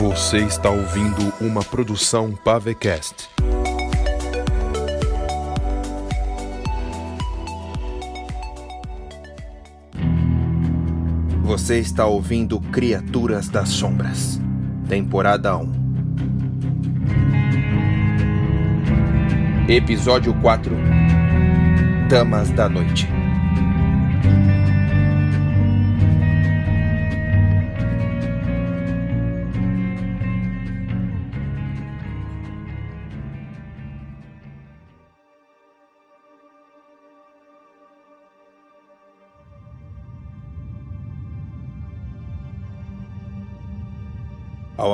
Você está ouvindo uma produção Pavecast. Você está ouvindo Criaturas das Sombras, temporada 1. Episódio 4 Damas da Noite.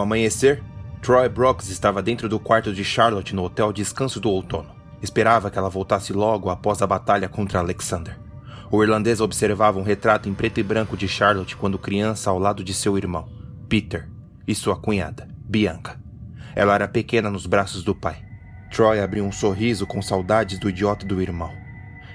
Amanhecer, Troy Brooks estava dentro do quarto de Charlotte no Hotel Descanso do Outono. Esperava que ela voltasse logo após a batalha contra Alexander. O irlandês observava um retrato em preto e branco de Charlotte quando criança ao lado de seu irmão, Peter, e sua cunhada, Bianca. Ela era pequena nos braços do pai. Troy abriu um sorriso com saudades do idiota do irmão.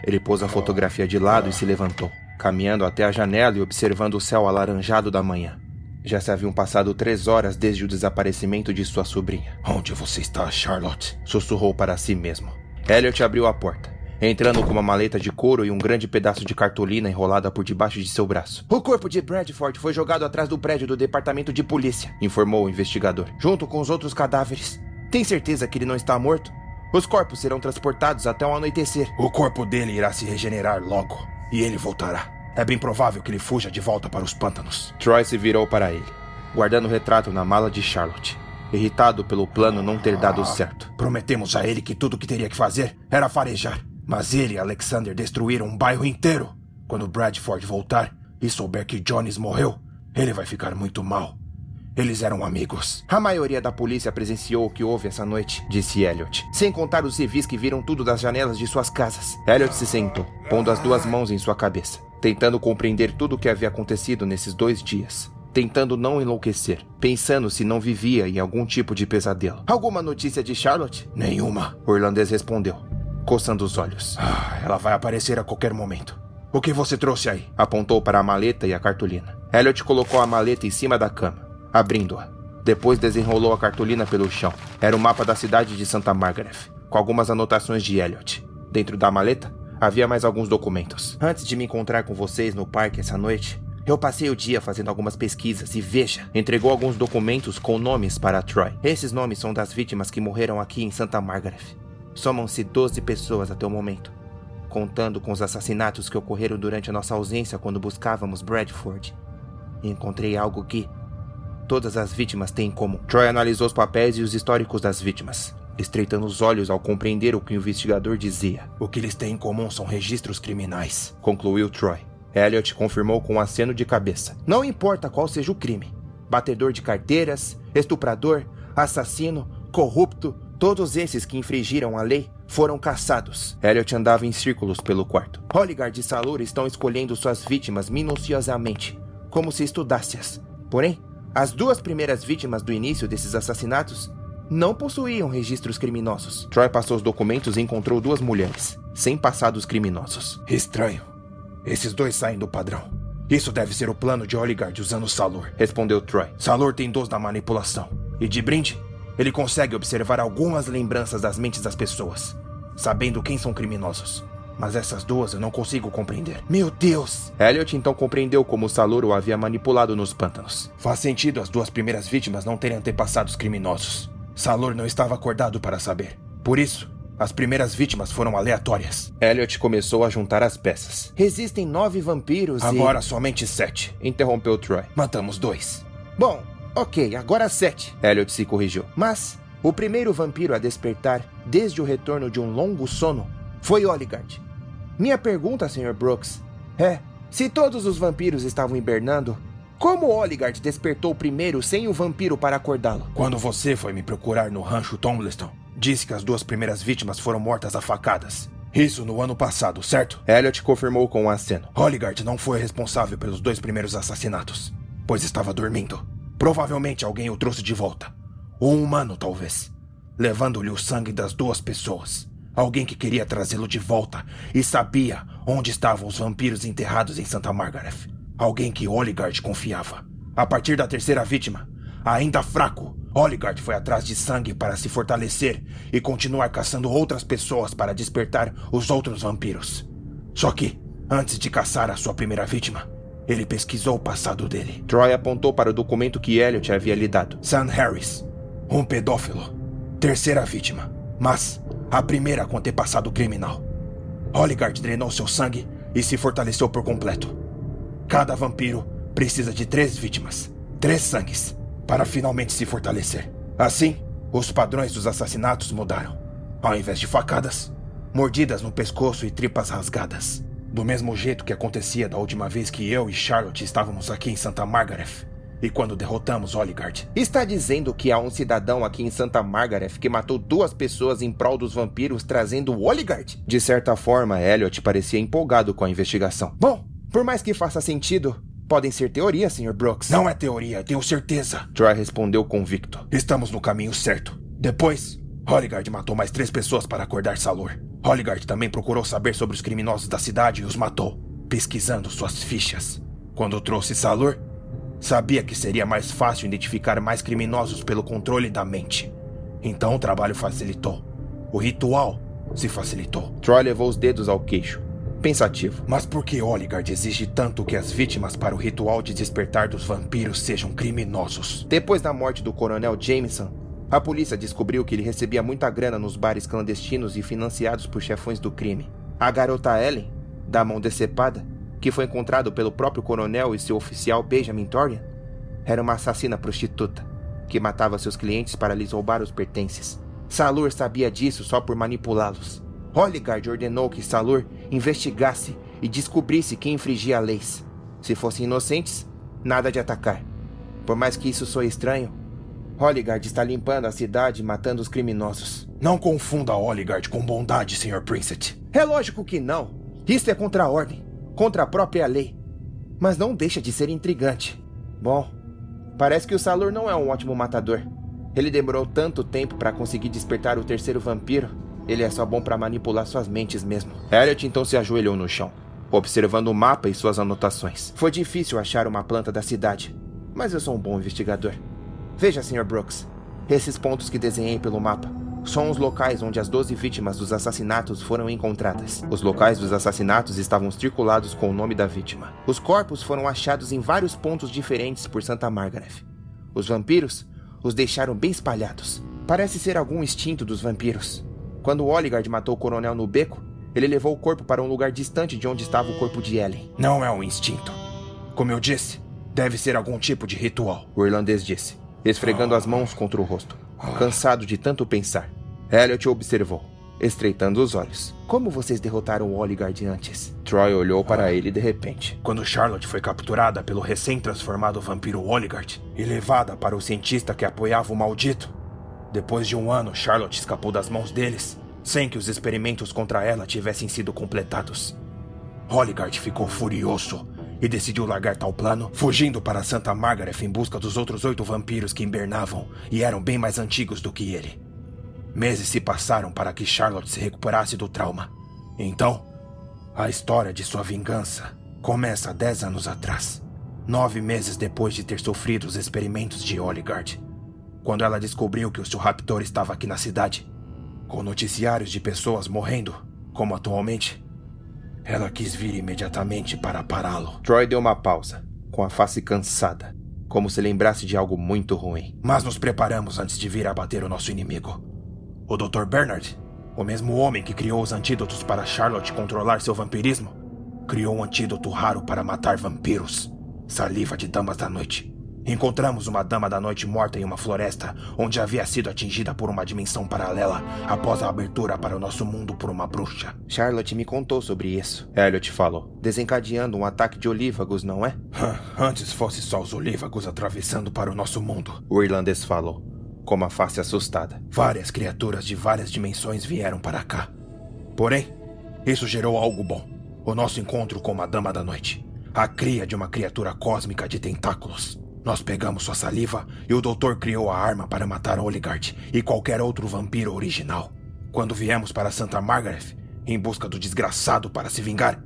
Ele pôs a fotografia de lado e se levantou, caminhando até a janela e observando o céu alaranjado da manhã. Já se haviam passado três horas desde o desaparecimento de sua sobrinha. Onde você está, Charlotte? Sussurrou para si mesmo. Elliot abriu a porta, entrando com uma maleta de couro e um grande pedaço de cartolina enrolada por debaixo de seu braço. O corpo de Bradford foi jogado atrás do prédio do departamento de polícia, informou o investigador, junto com os outros cadáveres. Tem certeza que ele não está morto? Os corpos serão transportados até o anoitecer. O corpo dele irá se regenerar logo, e ele voltará. É bem provável que ele fuja de volta para os pântanos. Troy se virou para ele, guardando o retrato na mala de Charlotte, irritado pelo plano não ter dado certo. Prometemos a ele que tudo o que teria que fazer era farejar. Mas ele e Alexander destruíram um bairro inteiro. Quando Bradford voltar e souber que Jones morreu, ele vai ficar muito mal. Eles eram amigos. A maioria da polícia presenciou o que houve essa noite, disse Elliot. Sem contar os civis que viram tudo das janelas de suas casas. Elliot se sentou, pondo as duas mãos em sua cabeça tentando compreender tudo o que havia acontecido nesses dois dias. Tentando não enlouquecer, pensando se não vivia em algum tipo de pesadelo. Alguma notícia de Charlotte? Nenhuma, o irlandês respondeu, coçando os olhos. Ah, ela vai aparecer a qualquer momento. O que você trouxe aí? Apontou para a maleta e a cartolina. Elliot colocou a maleta em cima da cama, abrindo-a. Depois desenrolou a cartolina pelo chão. Era o mapa da cidade de Santa Margaret, com algumas anotações de Elliot. Dentro da maleta, havia mais alguns documentos. Antes de me encontrar com vocês no parque essa noite, eu passei o dia fazendo algumas pesquisas e veja, entregou alguns documentos com nomes para Troy. Esses nomes são das vítimas que morreram aqui em Santa Margaret. Somam-se 12 pessoas até o momento, contando com os assassinatos que ocorreram durante a nossa ausência quando buscávamos Bradford. E encontrei algo que todas as vítimas têm em comum. Troy analisou os papéis e os históricos das vítimas estreitando os olhos ao compreender o que o investigador dizia. O que eles têm em comum são registros criminais, concluiu Troy. Elliot confirmou com um aceno de cabeça. Não importa qual seja o crime: batedor de carteiras, estuprador, assassino, corrupto, todos esses que infringiram a lei foram caçados. Elliot andava em círculos pelo quarto. Holligard e Salur estão escolhendo suas vítimas minuciosamente, como se estudasse-as. Porém, as duas primeiras vítimas do início desses assassinatos não possuíam registros criminosos. Troy passou os documentos e encontrou duas mulheres, sem passados criminosos. Estranho. Esses dois saem do padrão. Isso deve ser o plano de Oligard usando Salor, respondeu Troy. Salor tem dons da manipulação. E de brinde, ele consegue observar algumas lembranças das mentes das pessoas, sabendo quem são criminosos. Mas essas duas eu não consigo compreender. Meu Deus! Elliot então compreendeu como Salor o havia manipulado nos pântanos. Faz sentido as duas primeiras vítimas não terem antepassados criminosos. Salor não estava acordado para saber. Por isso, as primeiras vítimas foram aleatórias. Elliot começou a juntar as peças. Existem nove vampiros Agora e... somente sete. Interrompeu Troy. Matamos dois. Bom, ok, agora sete. Elliot se corrigiu. Mas o primeiro vampiro a despertar desde o retorno de um longo sono foi Oligard. Minha pergunta, Sr. Brooks, é: se todos os vampiros estavam hibernando, como Oligard despertou primeiro sem o vampiro para acordá-lo? Quando você foi me procurar no rancho Tomliston, disse que as duas primeiras vítimas foram mortas a facadas. Isso no ano passado, certo? Elliot confirmou com um aceno. Oligard não foi responsável pelos dois primeiros assassinatos, pois estava dormindo. Provavelmente alguém o trouxe de volta. Um humano, talvez. Levando-lhe o sangue das duas pessoas. Alguém que queria trazê-lo de volta e sabia onde estavam os vampiros enterrados em Santa Margaret. Alguém que Oligard confiava. A partir da terceira vítima, Ainda fraco, Oligard foi atrás de sangue para se fortalecer e continuar caçando outras pessoas para despertar os outros vampiros. Só que, antes de caçar a sua primeira vítima, ele pesquisou o passado dele. Troy apontou para o documento que Elliot havia lhe dado. Sam Harris, um pedófilo. Terceira vítima, mas a primeira com antepassado criminal. Oligard drenou seu sangue e se fortaleceu por completo. Cada vampiro precisa de três vítimas, três sangues, para finalmente se fortalecer. Assim, os padrões dos assassinatos mudaram. Ao invés de facadas, mordidas no pescoço e tripas rasgadas. Do mesmo jeito que acontecia da última vez que eu e Charlotte estávamos aqui em Santa Margaret. E quando derrotamos Oligard. Está dizendo que há um cidadão aqui em Santa Margaret que matou duas pessoas em prol dos vampiros trazendo Oligard? De certa forma, Elliot parecia empolgado com a investigação. Bom, por mais que faça sentido, podem ser teorias, Sr. Brooks. Não é teoria, tenho certeza. Troy respondeu convicto. Estamos no caminho certo. Depois, Holigard matou mais três pessoas para acordar Salor. Holigard também procurou saber sobre os criminosos da cidade e os matou, pesquisando suas fichas. Quando trouxe Salor, sabia que seria mais fácil identificar mais criminosos pelo controle da mente. Então o trabalho facilitou. O ritual se facilitou. Troy levou os dedos ao queixo pensativo. Mas por que Oligard exige tanto que as vítimas para o ritual de despertar dos vampiros sejam criminosos? Depois da morte do coronel Jameson, a polícia descobriu que ele recebia muita grana nos bares clandestinos e financiados por chefões do crime. A garota Ellen, da mão decepada, que foi encontrado pelo próprio coronel e seu oficial Benjamin Torian, era uma assassina prostituta que matava seus clientes para lhes roubar os pertences. Salur sabia disso só por manipulá-los. Holigard ordenou que Salur investigasse e descobrisse quem infringia leis. Se fossem inocentes, nada de atacar. Por mais que isso soe estranho, Holigard está limpando a cidade e matando os criminosos. Não confunda Holigard com bondade, Sr. Princet. É lógico que não. Isso é contra a ordem, contra a própria lei. Mas não deixa de ser intrigante. Bom, parece que o Salur não é um ótimo matador. Ele demorou tanto tempo para conseguir despertar o terceiro vampiro ele é só bom para manipular suas mentes mesmo. Elliot então se ajoelhou no chão, observando o mapa e suas anotações. Foi difícil achar uma planta da cidade, mas eu sou um bom investigador. Veja, Sr. Brooks, esses pontos que desenhei pelo mapa são os locais onde as 12 vítimas dos assassinatos foram encontradas. Os locais dos assassinatos estavam circulados com o nome da vítima. Os corpos foram achados em vários pontos diferentes por Santa Margaret. Os vampiros os deixaram bem espalhados. Parece ser algum instinto dos vampiros. Quando Oligard matou o coronel no beco, ele levou o corpo para um lugar distante de onde estava o corpo de Ellen. Não é um instinto. Como eu disse, deve ser algum tipo de ritual. O irlandês disse, esfregando as mãos contra o rosto, cansado de tanto pensar. Elliot observou, estreitando os olhos. Como vocês derrotaram o Oligard antes? Troy olhou para ele de repente. Quando Charlotte foi capturada pelo recém-transformado vampiro Oligard e levada para o cientista que apoiava o maldito, depois de um ano, Charlotte escapou das mãos deles, sem que os experimentos contra ela tivessem sido completados. Holigard ficou furioso e decidiu largar tal plano, fugindo para Santa Margaret em busca dos outros oito vampiros que invernavam e eram bem mais antigos do que ele. Meses se passaram para que Charlotte se recuperasse do trauma. Então, a história de sua vingança começa dez anos atrás, nove meses depois de ter sofrido os experimentos de Oligard. Quando ela descobriu que o seu raptor estava aqui na cidade, com noticiários de pessoas morrendo, como atualmente, ela quis vir imediatamente para pará-lo. Troy deu uma pausa, com a face cansada, como se lembrasse de algo muito ruim. Mas nos preparamos antes de vir abater o nosso inimigo. O Dr. Bernard, o mesmo homem que criou os antídotos para Charlotte controlar seu vampirismo, criou um antídoto raro para matar vampiros: saliva de damas da noite. Encontramos uma dama da noite morta em uma floresta, onde havia sido atingida por uma dimensão paralela após a abertura para o nosso mundo por uma bruxa. Charlotte me contou sobre isso. Elliot falou, desencadeando um ataque de olívagos, não é? Antes fosse só os olívagos atravessando para o nosso mundo. O irlandês falou, com uma face assustada. Várias criaturas de várias dimensões vieram para cá. Porém, isso gerou algo bom. O nosso encontro com uma dama da noite. A cria de uma criatura cósmica de tentáculos. Nós pegamos sua saliva e o doutor criou a arma para matar Oligard e qualquer outro vampiro original. Quando viemos para Santa Margaret, em busca do desgraçado para se vingar,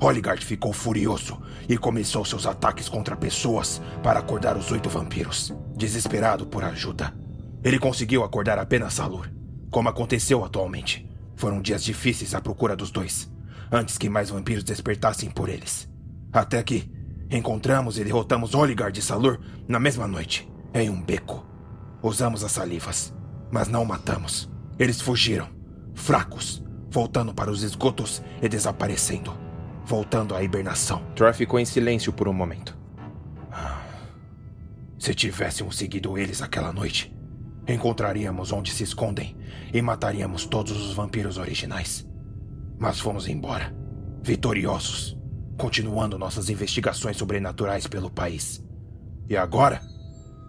Oligard ficou furioso e começou seus ataques contra pessoas para acordar os oito vampiros. Desesperado por ajuda, ele conseguiu acordar apenas Salur, como aconteceu atualmente. Foram dias difíceis à procura dos dois, antes que mais vampiros despertassem por eles. Até que encontramos e derrotamos Oligard e Salur na mesma noite, em um beco. Usamos as salivas, mas não matamos. Eles fugiram, fracos, voltando para os esgotos e desaparecendo voltando à hibernação. Troy ficou em silêncio por um momento. Se tivéssemos seguido eles aquela noite, encontraríamos onde se escondem e mataríamos todos os vampiros originais. Mas fomos embora, vitoriosos, continuando nossas investigações sobrenaturais pelo país. E agora,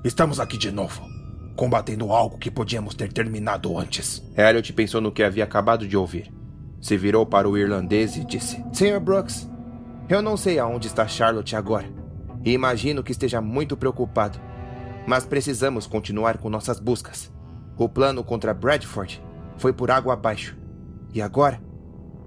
estamos aqui de novo, combatendo algo que podíamos ter terminado antes. Elliot pensou no que havia acabado de ouvir. Se virou para o irlandês e disse: Sr. Brooks, eu não sei aonde está Charlotte agora. E imagino que esteja muito preocupado. Mas precisamos continuar com nossas buscas. O plano contra Bradford foi por água abaixo. E agora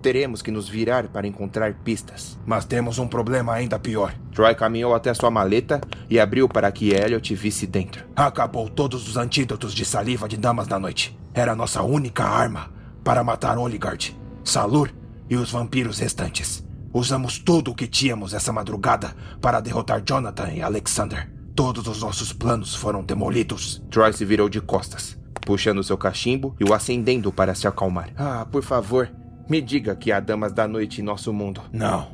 teremos que nos virar para encontrar pistas. Mas temos um problema ainda pior. Troy caminhou até sua maleta e abriu para que Elliot visse dentro. Acabou todos os antídotos de saliva de damas da noite. Era nossa única arma para matar Oligard. Salur e os vampiros restantes. Usamos tudo o que tínhamos essa madrugada para derrotar Jonathan e Alexander. Todos os nossos planos foram demolidos. Troy se virou de costas, puxando seu cachimbo e o acendendo para se acalmar. Ah, por favor, me diga que há damas da noite em nosso mundo. Não.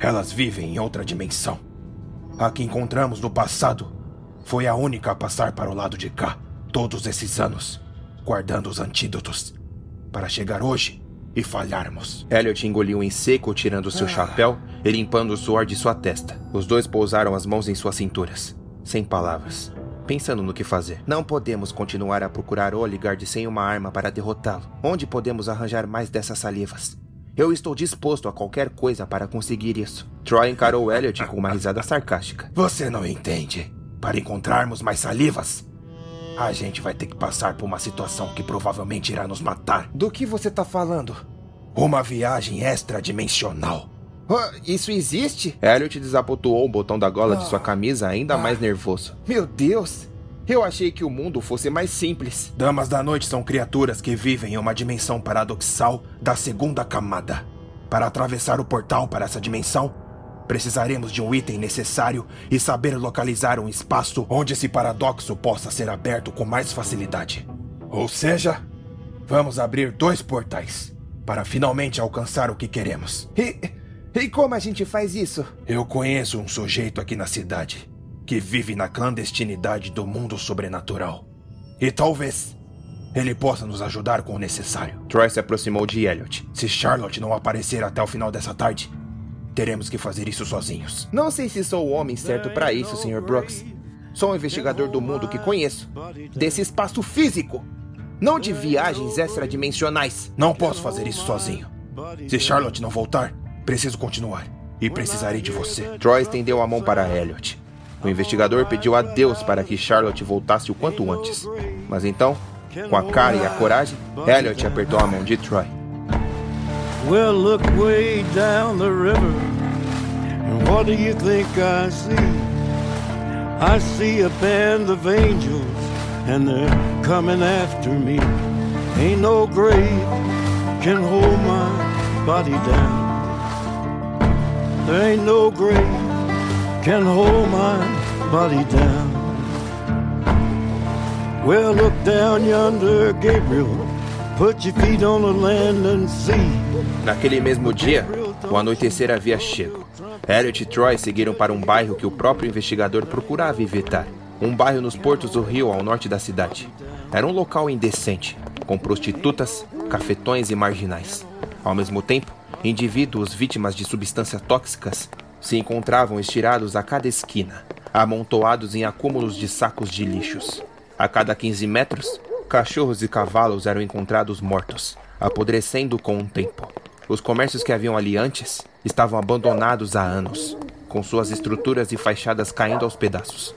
Elas vivem em outra dimensão. A que encontramos no passado foi a única a passar para o lado de cá todos esses anos, guardando os antídotos, para chegar hoje e falharmos. Elliot engoliu em seco, tirando seu ah. chapéu e limpando o suor de sua testa. Os dois pousaram as mãos em suas cinturas, sem palavras, pensando no que fazer. Não podemos continuar a procurar Oligard sem uma arma para derrotá-lo. Onde podemos arranjar mais dessas salivas? Eu estou disposto a qualquer coisa para conseguir isso. Troy encarou Elliot com uma risada sarcástica. Você não entende. Para encontrarmos mais salivas, a gente vai ter que passar por uma situação que provavelmente irá nos matar. Do que você tá falando? Uma viagem extradimensional. Isso existe? Elliot desabotoou o botão da gola de sua ah. camisa, ainda mais ah. nervoso. Meu Deus! Eu achei que o mundo fosse mais simples. Damas da Noite são criaturas que vivem em uma dimensão paradoxal da segunda camada. Para atravessar o portal para essa dimensão, Precisaremos de um item necessário e saber localizar um espaço onde esse paradoxo possa ser aberto com mais facilidade. Ou seja, vamos abrir dois portais para finalmente alcançar o que queremos. E, e como a gente faz isso? Eu conheço um sujeito aqui na cidade que vive na clandestinidade do mundo sobrenatural. E talvez ele possa nos ajudar com o necessário. Troy se aproximou de Elliot. Se Charlotte não aparecer até o final dessa tarde, Teremos que fazer isso sozinhos. Não sei se sou o homem certo para isso, Sr. Brooks. Sou um investigador do mundo que conheço. Desse espaço físico. Não de viagens extradimensionais. Não posso fazer isso sozinho. Se Charlotte não voltar, preciso continuar. E precisarei de você. Troy estendeu a mão para Elliot. O investigador pediu a Deus para que Charlotte voltasse o quanto antes. Mas então, com a cara e a coragem, Elliot apertou a mão de Troy. Well, look way down the river, and what do you think I see? I see a band of angels, and they're coming after me. Ain't no grave can hold my body down. Ain't no grave can hold my body down. Well, look down yonder, Gabriel. Put your feet on the land and see. Naquele mesmo dia, o anoitecer havia chego. Elliot e Troy seguiram para um bairro que o próprio investigador procurava evitar. Um bairro nos portos do rio ao norte da cidade. Era um local indecente, com prostitutas, cafetões e marginais. Ao mesmo tempo, indivíduos vítimas de substâncias tóxicas se encontravam estirados a cada esquina, amontoados em acúmulos de sacos de lixos. A cada 15 metros, cachorros e cavalos eram encontrados mortos, apodrecendo com o tempo. Os comércios que haviam ali antes estavam abandonados há anos, com suas estruturas e fachadas caindo aos pedaços.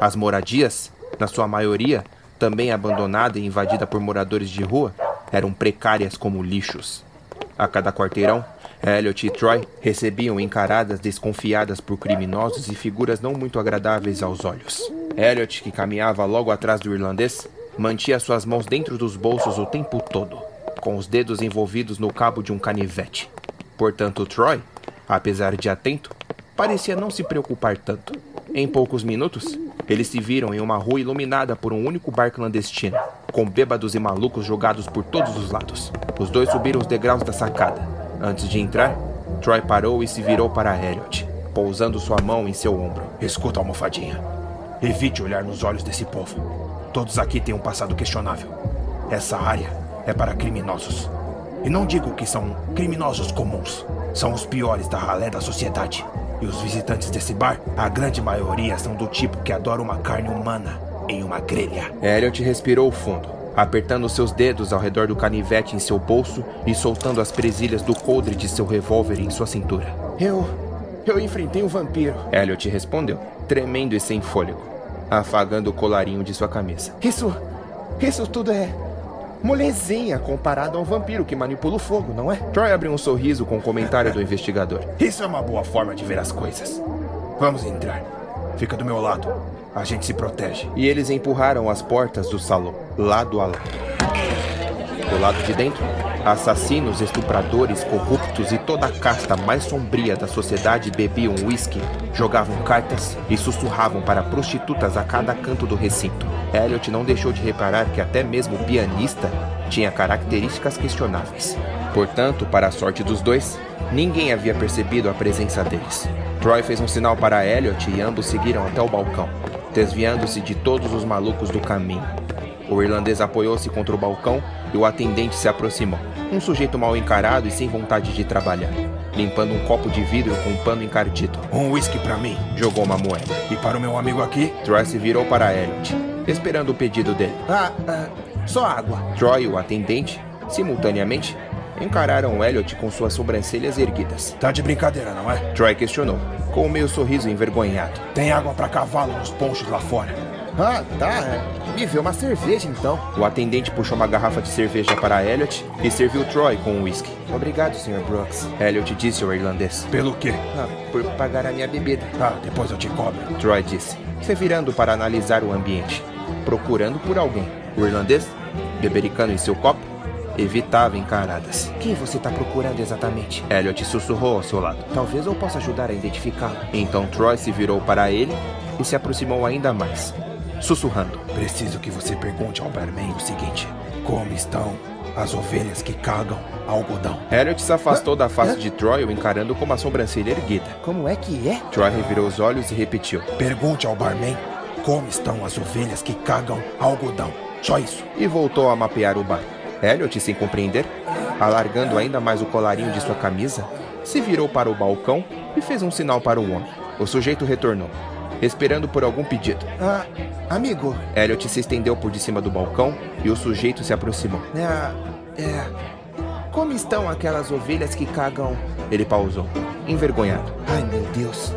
As moradias, na sua maioria, também abandonada e invadida por moradores de rua, eram precárias como lixos. A cada quarteirão, Elliot e Troy recebiam encaradas desconfiadas por criminosos e figuras não muito agradáveis aos olhos. Elliot, que caminhava logo atrás do irlandês, mantinha suas mãos dentro dos bolsos o tempo todo, com os dedos envolvidos no cabo de um canivete. Portanto, Troy, apesar de atento, parecia não se preocupar tanto. Em poucos minutos, eles se viram em uma rua iluminada por um único bar clandestino, com bêbados e malucos jogados por todos os lados. Os dois subiram os degraus da sacada. Antes de entrar, Troy parou e se virou para Elliot, pousando sua mão em seu ombro. Escuta, almofadinha. Evite olhar nos olhos desse povo. Todos aqui têm um passado questionável. Essa área é para criminosos. E não digo que são criminosos comuns. São os piores da ralé da sociedade. E os visitantes desse bar, a grande maioria são do tipo que adora uma carne humana em uma grelha. Elliot respirou fundo, apertando seus dedos ao redor do canivete em seu bolso e soltando as presilhas do coldre de seu revólver em sua cintura. Eu. Eu enfrentei um vampiro. Elliot respondeu, tremendo e sem fôlego, afagando o colarinho de sua camisa. Isso. Isso tudo é molezinha comparado a um vampiro que manipula o fogo, não é? Troy abriu um sorriso com o comentário do investigador. Isso é uma boa forma de ver as coisas. Vamos entrar. Fica do meu lado. A gente se protege. E eles empurraram as portas do salão, lado a lado. Do lado de dentro, assassinos, estupradores, corruptos e toda a casta mais sombria da sociedade bebiam uísque, jogavam cartas e sussurravam para prostitutas a cada canto do recinto. Elliot não deixou de reparar que até mesmo o pianista tinha características questionáveis. Portanto, para a sorte dos dois, ninguém havia percebido a presença deles. Troy fez um sinal para Elliot e ambos seguiram até o balcão, desviando-se de todos os malucos do caminho. O irlandês apoiou-se contra o balcão e o atendente se aproximou. Um sujeito mal encarado e sem vontade de trabalhar, limpando um copo de vidro com um pano encardido. Um whisky para mim. Jogou uma moeda. E para o meu amigo aqui? Troy se virou para Elliot, esperando o pedido dele. Ah, ah só água. Troy e o atendente, simultaneamente, encararam Elliot com suas sobrancelhas erguidas. Tá de brincadeira, não é? Troy questionou, com um meio sorriso envergonhado. Tem água para cavalo nos ponchos lá fora. Ah, tá. Me vê uma cerveja então. O atendente puxou uma garrafa de cerveja para Elliot e serviu Troy com um whisky. Obrigado, Sr. Brooks. Elliot disse ao irlandês. Pelo quê? Ah, por pagar a minha bebida. Ah, depois eu te cobro. Troy disse, se virando para analisar o ambiente, procurando por alguém. O irlandês, bebericando em seu copo, evitava encaradas. Quem você está procurando exatamente? Elliot sussurrou ao seu lado. Talvez eu possa ajudar a identificá-lo. Então Troy se virou para ele e se aproximou ainda mais, sussurrando. Preciso que você pergunte ao barman o seguinte: como estão as ovelhas que cagam algodão? Elliot se afastou da face de Troy, o encarando com uma sobrancelha erguida. Como é que é? Troy revirou os olhos e repetiu. Pergunte ao barman como estão as ovelhas que cagam algodão. Só isso. E voltou a mapear o bar. Elliot, sem compreender, alargando ainda mais o colarinho de sua camisa, se virou para o balcão e fez um sinal para o homem. O sujeito retornou, esperando por algum pedido. Ah, amigo. Elliot se estendeu por de cima do balcão e o sujeito se aproximou. É. É. Como estão aquelas ovelhas que cagam? Ele pausou, envergonhado. Ai, meu Deus.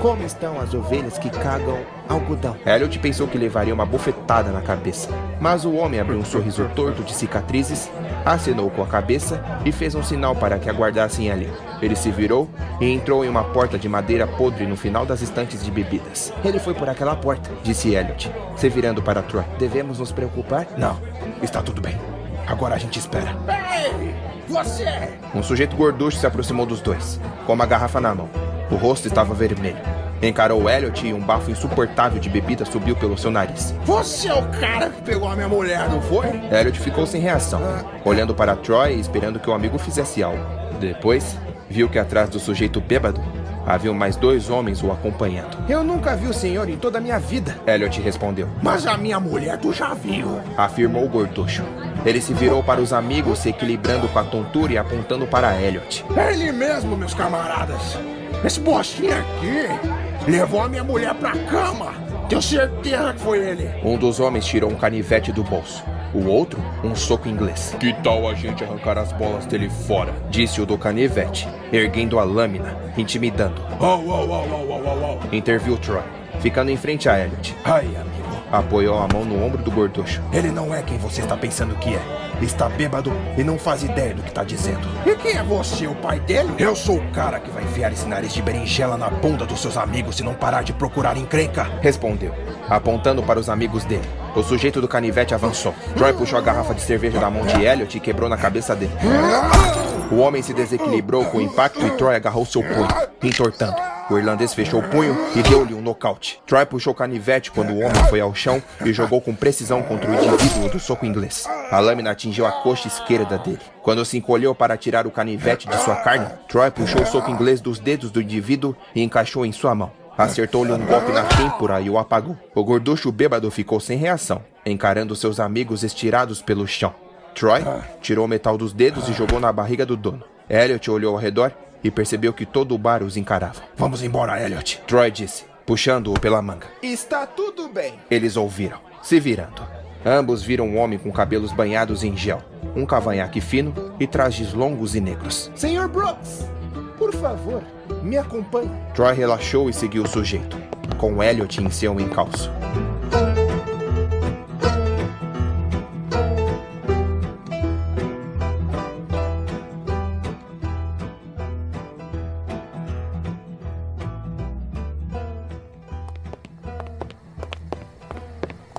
Como estão as ovelhas que cagam algodão? Elliot pensou que levaria uma bofetada na cabeça. Mas o homem abriu um sorriso torto de cicatrizes, acenou com a cabeça e fez um sinal para que aguardassem ali. Ele se virou e entrou em uma porta de madeira podre no final das estantes de bebidas. Ele foi por aquela porta, disse Elliot, se virando para Troy. Devemos nos preocupar? Não, está tudo bem. Agora a gente espera. Ei, você! Um sujeito gorducho se aproximou dos dois, com uma garrafa na mão. O rosto estava vermelho. Encarou Elliot e um bafo insuportável de bebida subiu pelo seu nariz. Você é o cara que pegou a minha mulher, não foi? Elliot ficou sem reação, olhando para Troy e esperando que o amigo fizesse algo. Depois, viu que atrás do sujeito bêbado haviam mais dois homens o acompanhando. Eu nunca vi o senhor em toda a minha vida. Elliot respondeu. Mas a minha mulher tu já viu. Afirmou o gorducho. Ele se virou para os amigos, se equilibrando com a tontura e apontando para Elliot. Ele mesmo, meus camaradas. Esse bostinho aqui levou a minha mulher pra cama. Tenho certeza que foi ele. Um dos homens tirou um canivete do bolso. O outro, um soco inglês. Que tal a gente arrancar as bolas dele fora? Disse o do canivete, erguendo a lâmina, intimidando. Oh, Interviu Troy, ficando em frente a Elliot. Ai. Apoiou a mão no ombro do gorducho. Ele não é quem você está pensando que é. Está bêbado e não faz ideia do que está dizendo. E quem é você, o pai dele? Eu sou o cara que vai enfiar esse nariz de berinjela na bunda dos seus amigos se não parar de procurar encrenca. Respondeu, apontando para os amigos dele. O sujeito do canivete avançou. Troy puxou a garrafa de cerveja da mão de Elliot e quebrou na cabeça dele. O homem se desequilibrou com o impacto e Troy agarrou seu punho, entortando. O irlandês fechou o punho e deu-lhe um nocaute. Troy puxou canivete quando o homem foi ao chão e jogou com precisão contra o indivíduo do soco inglês. A lâmina atingiu a coxa esquerda dele. Quando se encolheu para tirar o canivete de sua carne, Troy puxou o soco inglês dos dedos do indivíduo e encaixou em sua mão. Acertou-lhe um golpe na têmpora e o apagou. O gorducho bêbado ficou sem reação, encarando seus amigos estirados pelo chão. Troy tirou o metal dos dedos e jogou na barriga do dono. Elliot olhou ao redor e percebeu que todo o bar os encarava. Vamos embora, Elliot. Troy disse, puxando-o pela manga. Está tudo bem. Eles ouviram, se virando. Ambos viram um homem com cabelos banhados em gel, um cavanhaque fino e trajes longos e negros. Senhor Brooks, por favor, me acompanhe. Troy relaxou e seguiu o sujeito, com Elliot em seu encalço.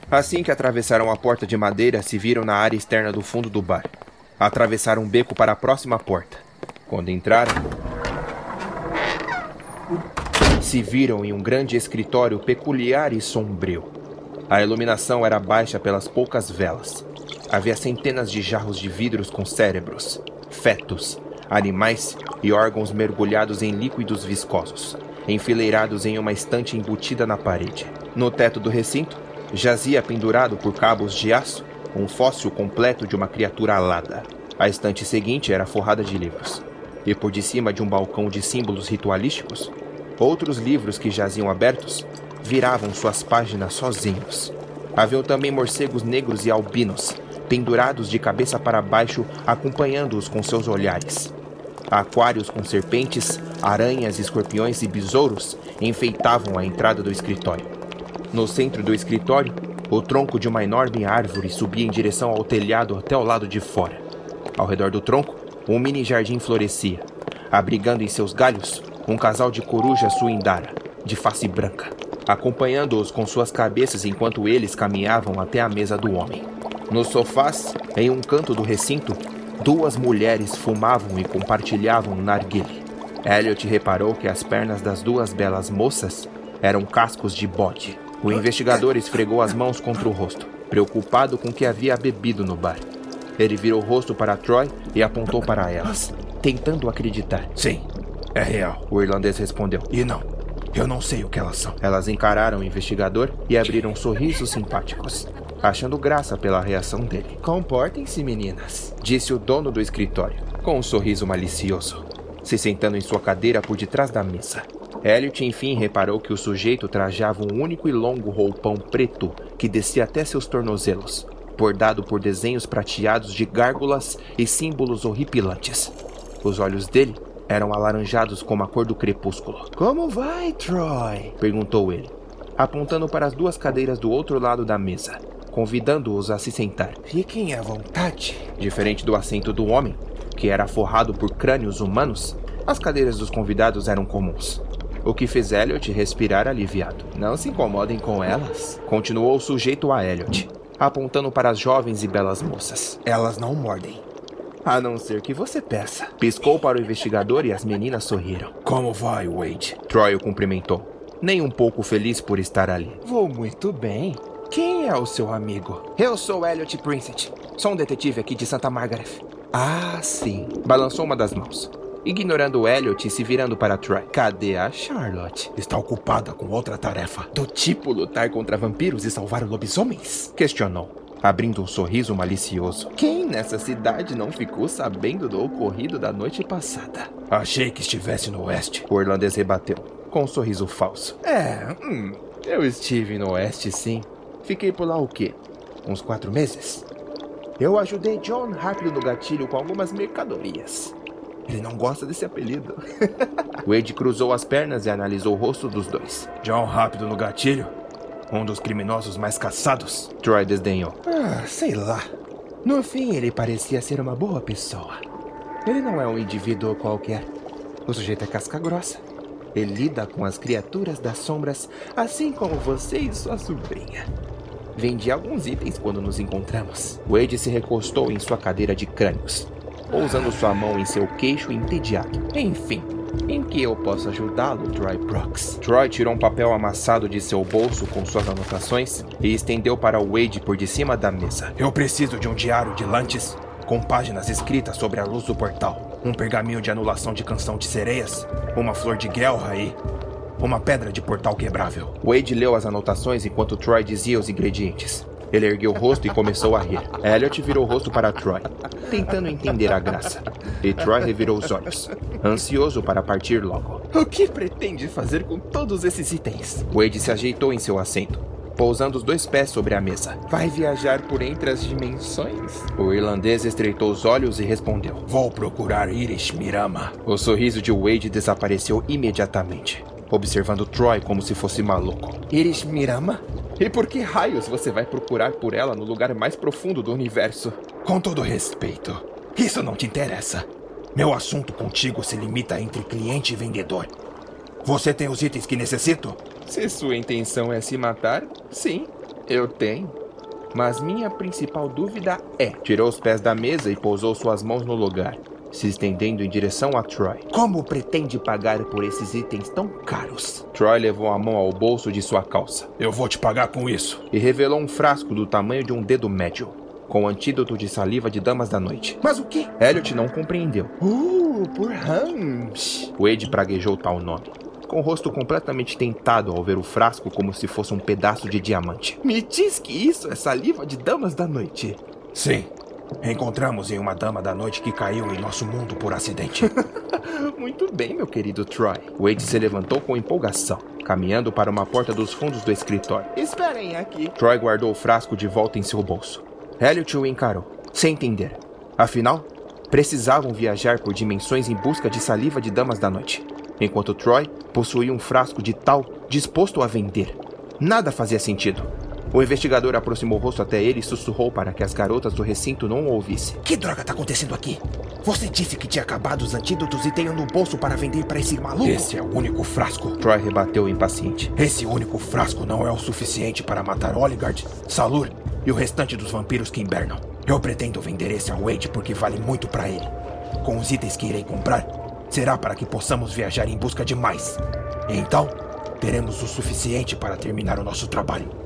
Assim que atravessaram a porta de madeira, se viram na área externa do fundo do bar. Atravessaram um beco para a próxima porta. Quando entraram, se viram em um grande escritório peculiar e sombrio. A iluminação era baixa pelas poucas velas. Havia centenas de jarros de vidros com cérebros, fetos, animais e órgãos mergulhados em líquidos viscosos, enfileirados em uma estante embutida na parede. No teto do recinto, jazia pendurado por cabos de aço um fóssil completo de uma criatura alada. A estante seguinte era forrada de livros. E por de cima de um balcão de símbolos ritualísticos, outros livros que jaziam abertos viravam suas páginas sozinhos. Haviam também morcegos negros e albinos, pendurados de cabeça para baixo, acompanhando-os com seus olhares. Aquários com serpentes, aranhas, escorpiões e besouros enfeitavam a entrada do escritório. No centro do escritório, o tronco de uma enorme árvore subia em direção ao telhado até o lado de fora. Ao redor do tronco, um mini jardim florescia, abrigando em seus galhos um casal de coruja suindara, de face branca, acompanhando-os com suas cabeças enquanto eles caminhavam até a mesa do homem. Nos sofás, em um canto do recinto, duas mulheres fumavam e compartilhavam um narguile. Elliot reparou que as pernas das duas belas moças eram cascos de bode. O investigador esfregou as mãos contra o rosto, preocupado com o que havia bebido no bar. Ele virou o rosto para Troy e apontou para elas, tentando acreditar. Sim, é real. O irlandês respondeu. E não, eu não sei o que elas são. Elas encararam o investigador e abriram sorrisos simpáticos, achando graça pela reação dele. Comportem-se, meninas, disse o dono do escritório, com um sorriso malicioso, se sentando em sua cadeira por detrás da mesa. Elliot enfim reparou que o sujeito trajava um único e longo roupão preto que descia até seus tornozelos, bordado por desenhos prateados de gárgulas e símbolos horripilantes. Os olhos dele eram alaranjados como a cor do crepúsculo. Como vai, Troy? perguntou ele, apontando para as duas cadeiras do outro lado da mesa, convidando-os a se sentar. Fiquem à vontade. Diferente do assento do homem, que era forrado por crânios humanos, as cadeiras dos convidados eram comuns. O que fez Elliot respirar aliviado. Não se incomodem com elas, continuou o sujeito a Elliot, apontando para as jovens e belas moças. Elas não mordem. A não ser que você peça. Piscou para o investigador e as meninas sorriram. Como vai, Wade? Troy o cumprimentou, nem um pouco feliz por estar ali. Vou muito bem. Quem é o seu amigo? Eu sou Elliot Princett. Sou um detetive aqui de Santa Margaret. Ah, sim. Balançou uma das mãos, ignorando o Elliot e se virando para Troy. Cadê a Charlotte? Está ocupada com outra tarefa. Do tipo lutar contra vampiros e salvar lobisomens? Questionou, abrindo um sorriso malicioso. Quem nessa cidade não ficou sabendo do ocorrido da noite passada? Achei que estivesse no oeste. O irlandês rebateu, com um sorriso falso. É, hum, eu estive no oeste sim. Fiquei por lá o quê? Uns quatro meses? Eu ajudei John rápido no gatilho com algumas mercadorias. Ele não gosta desse apelido. Wade cruzou as pernas e analisou o rosto dos dois. John rápido no gatilho? Um dos criminosos mais caçados? Troy desdenhou. Ah, sei lá. No fim, ele parecia ser uma boa pessoa. Ele não é um indivíduo qualquer. O sujeito é casca grossa. Ele lida com as criaturas das sombras, assim como você e sua sobrinha. Vendi alguns itens quando nos encontramos. Wade se recostou em sua cadeira de crânios, pousando sua mão em seu queixo entediado. Enfim, em que eu posso ajudá-lo, Troy Brooks? Troy tirou um papel amassado de seu bolso com suas anotações e estendeu para Wade por de cima da mesa. Eu preciso de um diário de Lantes com páginas escritas sobre a luz do portal, um pergaminho de anulação de canção de sereias, uma flor de guelra e uma pedra de portal quebrável. Wade leu as anotações enquanto Troy dizia os ingredientes. Ele ergueu o rosto e começou a rir. Elliot virou o rosto para Troy, tentando entender a graça. E Troy revirou os olhos, ansioso para partir logo. O que pretende fazer com todos esses itens? Wade se ajeitou em seu assento, pousando os dois pés sobre a mesa. Vai viajar por entre as dimensões? O irlandês estreitou os olhos e respondeu: Vou procurar Iris Mirama. O sorriso de Wade desapareceu imediatamente observando Troy como se fosse maluco. Iris Mirama? E por que raios você vai procurar por ela no lugar mais profundo do universo? Com todo respeito, isso não te interessa. Meu assunto contigo se limita entre cliente e vendedor. Você tem os itens que necessito? Se sua intenção é se matar, sim, eu tenho. Mas minha principal dúvida é: tirou os pés da mesa e pousou suas mãos no lugar se estendendo em direção a Troy. Como pretende pagar por esses itens tão caros? Troy levou a mão ao bolso de sua calça. Eu vou te pagar com isso. E revelou um frasco do tamanho de um dedo médio, com antídoto de saliva de damas da noite. Mas o que? Elliot não compreendeu. Uh, por Hams. Wade praguejou tal nome com o rosto completamente tentado ao ver o frasco como se fosse um pedaço de diamante. Me diz que isso é saliva de damas da noite. Sim, Encontramos em uma dama da noite que caiu em nosso mundo por acidente. Muito bem, meu querido Troy. Wade se levantou com empolgação, caminhando para uma porta dos fundos do escritório. Esperem aqui. Troy guardou o frasco de volta em seu bolso. Elliot o encarou, sem entender. Afinal, precisavam viajar por dimensões em busca de saliva de damas da noite, enquanto Troy possuía um frasco de tal disposto a vender. Nada fazia sentido. O investigador aproximou o rosto até ele e sussurrou para que as garotas do recinto não o ouvissem. Que droga tá acontecendo aqui? Você disse que tinha acabado os antídotos e tenho no bolso para vender para esse maluco? Esse é o único frasco. Troy rebateu impaciente. Esse único frasco não é o suficiente para matar Oligard, Salur e o restante dos vampiros que invernam. Eu pretendo vender esse ao Wade porque vale muito para ele. Com os itens que irei comprar, será para que possamos viajar em busca de mais. Então, teremos o suficiente para terminar o nosso trabalho.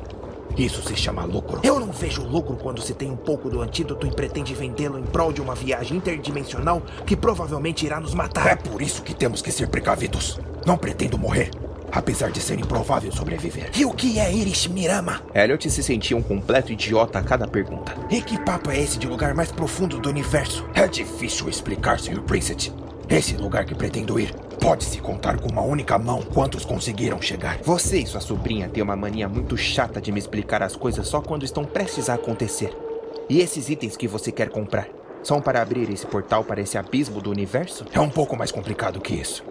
Isso se chama lucro. Eu não vejo lucro quando se tem um pouco do antídoto e pretende vendê-lo em prol de uma viagem interdimensional que provavelmente irá nos matar. É por isso que temos que ser precavidos. Não pretendo morrer. Apesar de ser improvável sobreviver. E o que é Iris Mirama? Elliot se sentia um completo idiota a cada pergunta. E que papo é esse de lugar mais profundo do universo? É difícil explicar, Sr. Princet. Esse lugar que pretendo ir Pode-se contar com uma única mão quantos conseguiram chegar. Você e sua sobrinha têm uma mania muito chata de me explicar as coisas só quando estão prestes a acontecer. E esses itens que você quer comprar são para abrir esse portal para esse abismo do universo? É um pouco mais complicado que isso.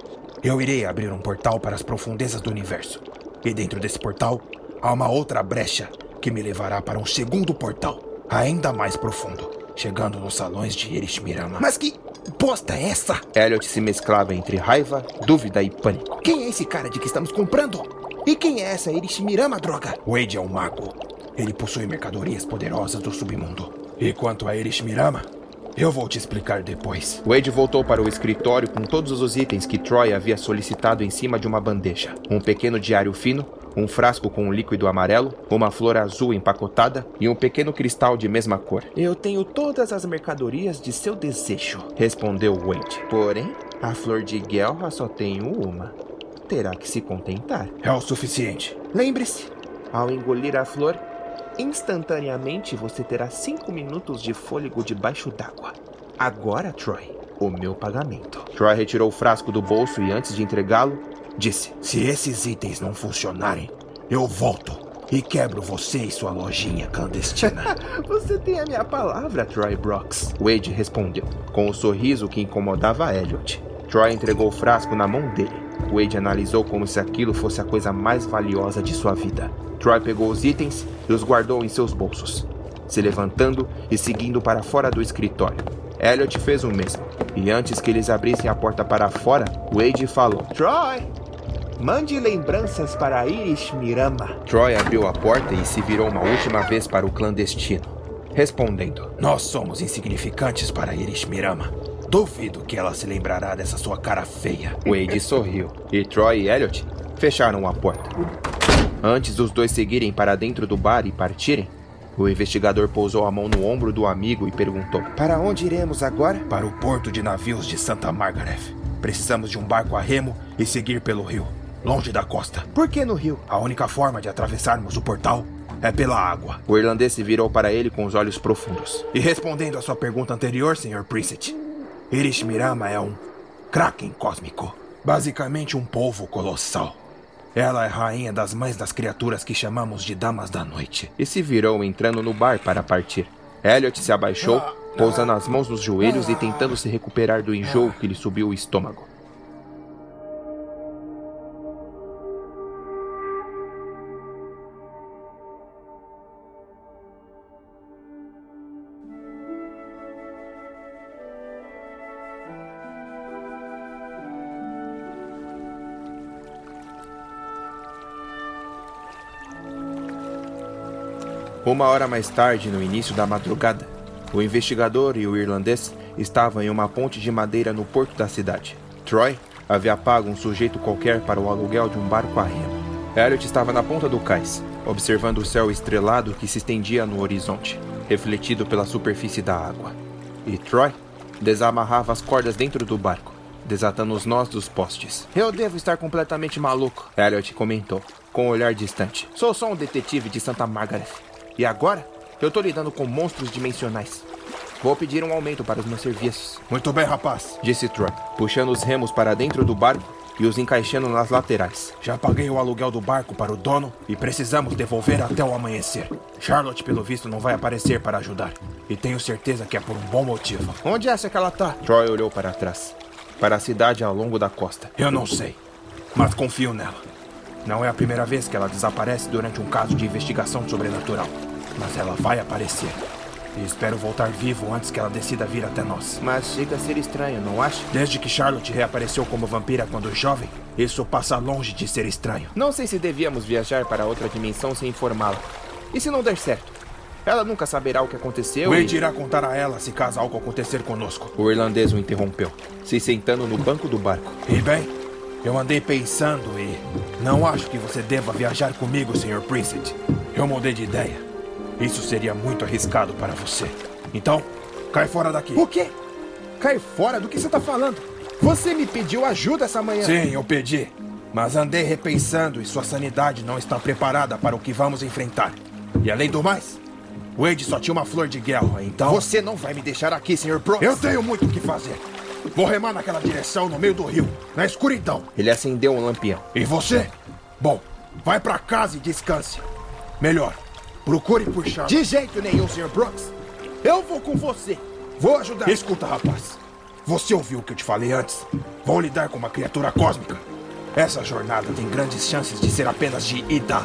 Eu irei abrir um portal para as profundezas do universo. E dentro desse portal há uma outra brecha que me levará para um segundo portal, ainda mais profundo, chegando nos salões de Erishmirama. Mas que bosta é essa? Elliot se mesclava entre raiva, dúvida e pânico. Quem é esse cara de que estamos comprando? E quem é essa Erishimirama, droga? Wade é um mago. Ele possui mercadorias poderosas do submundo. E quanto a Erishimirama, eu vou te explicar depois. Wade voltou para o escritório com todos os itens que Troy havia solicitado em cima de uma bandeja. Um pequeno diário fino, um frasco com um líquido amarelo, uma flor azul empacotada e um pequeno cristal de mesma cor. Eu tenho todas as mercadorias de seu desejo, respondeu Wade. Porém, a flor de guerra só tenho uma. Terá que se contentar. É o suficiente. Lembre-se, ao engolir a flor, instantaneamente você terá cinco minutos de fôlego debaixo d'água. Agora, Troy, o meu pagamento. Troy retirou o frasco do bolso e, antes de entregá-lo, disse: Se esses itens não funcionarem, eu volto e quebro você e sua lojinha clandestina. você tem a minha palavra, Troy Brooks. Wade respondeu, com o um sorriso que incomodava Elliot. Troy entregou o frasco na mão dele Wade analisou como se aquilo fosse a coisa mais valiosa de sua vida. Troy pegou os itens e os guardou em seus bolsos, se levantando e seguindo para fora do escritório. Elliot fez o mesmo, e antes que eles abrissem a porta para fora, Wade falou: Troy, mande lembranças para Iris Mirama. Troy abriu a porta e se virou uma última vez para o clandestino, respondendo: Nós somos insignificantes para Iris Mirama. Duvido que ela se lembrará dessa sua cara feia. Wade sorriu, e Troy e Elliot fecharam a porta. Antes dos dois seguirem para dentro do bar e partirem, o investigador pousou a mão no ombro do amigo e perguntou: Para onde iremos agora? Para o porto de navios de Santa Margaret. Precisamos de um barco a remo e seguir pelo rio, longe da costa. Por que no rio? A única forma de atravessarmos o portal é pela água. O irlandês se virou para ele com os olhos profundos. E respondendo à sua pergunta anterior, Sr. Preset, Irish Mirama é um kraken cósmico. Basicamente um polvo colossal. Ela é rainha das mães das criaturas que chamamos de Damas da Noite. E se virou entrando no bar para partir. Elliot se abaixou, pousando as mãos nos joelhos e tentando se recuperar do enjoo que lhe subiu o estômago. Uma hora mais tarde, no início da madrugada, o investigador e o irlandês estavam em uma ponte de madeira no porto da cidade. Troy havia pago um sujeito qualquer para o aluguel de um barco a remo. Elliot estava na ponta do cais, observando o céu estrelado que se estendia no horizonte, refletido pela superfície da água. E Troy desamarrava as cordas dentro do barco, desatando os nós dos postes. Eu devo estar completamente maluco, Elliot comentou, com um olhar distante. Sou só um detetive de Santa Margaret. E agora, eu tô lidando com monstros dimensionais. Vou pedir um aumento para os meus serviços. Muito bem, rapaz, disse Troy, puxando os remos para dentro do barco e os encaixando nas laterais. Já paguei o aluguel do barco para o dono e precisamos devolver até o amanhecer. Charlotte, pelo visto, não vai aparecer para ajudar. E tenho certeza que é por um bom motivo. Onde é que ela tá? Troy olhou para trás, para a cidade ao longo da costa. Eu não sei, mas confio nela. Não é a primeira vez que ela desaparece durante um caso de investigação sobrenatural mas ela vai aparecer. E espero voltar vivo antes que ela decida vir até nós. Mas chega a ser estranho, não acha? Desde que Charlotte reapareceu como vampira quando jovem, isso passa longe de ser estranho. Não sei se devíamos viajar para outra dimensão sem informá-la. E se não der certo? Ela nunca saberá o que aconteceu. Wade e... irá contar a ela se caso algo acontecer conosco. O irlandês o interrompeu, se sentando no banco do barco. E bem, eu andei pensando e não acho que você deva viajar comigo, Sr. Princet. Eu mudei de ideia. Isso seria muito arriscado para você. Então, cai fora daqui. O quê? Cai fora? Do que você tá falando? Você me pediu ajuda essa manhã. Sim, eu pedi. Mas andei repensando e sua sanidade não está preparada para o que vamos enfrentar. E além do mais, Wade só tinha uma flor de guerra, então. Você não vai me deixar aqui, Sr. Brooks. Eu tenho muito o que fazer. Vou remar naquela direção no meio do rio, na escuridão. Ele acendeu um lampião. E você? Bom, vai para casa e descanse. Melhor, Procure por Charlotte. De jeito nenhum, Sr. Brooks. Eu vou com você. Vou ajudar. Escuta, rapaz. Você ouviu o que eu te falei antes? Vou lidar com uma criatura cósmica. Essa jornada tem grandes chances de ser apenas de ida.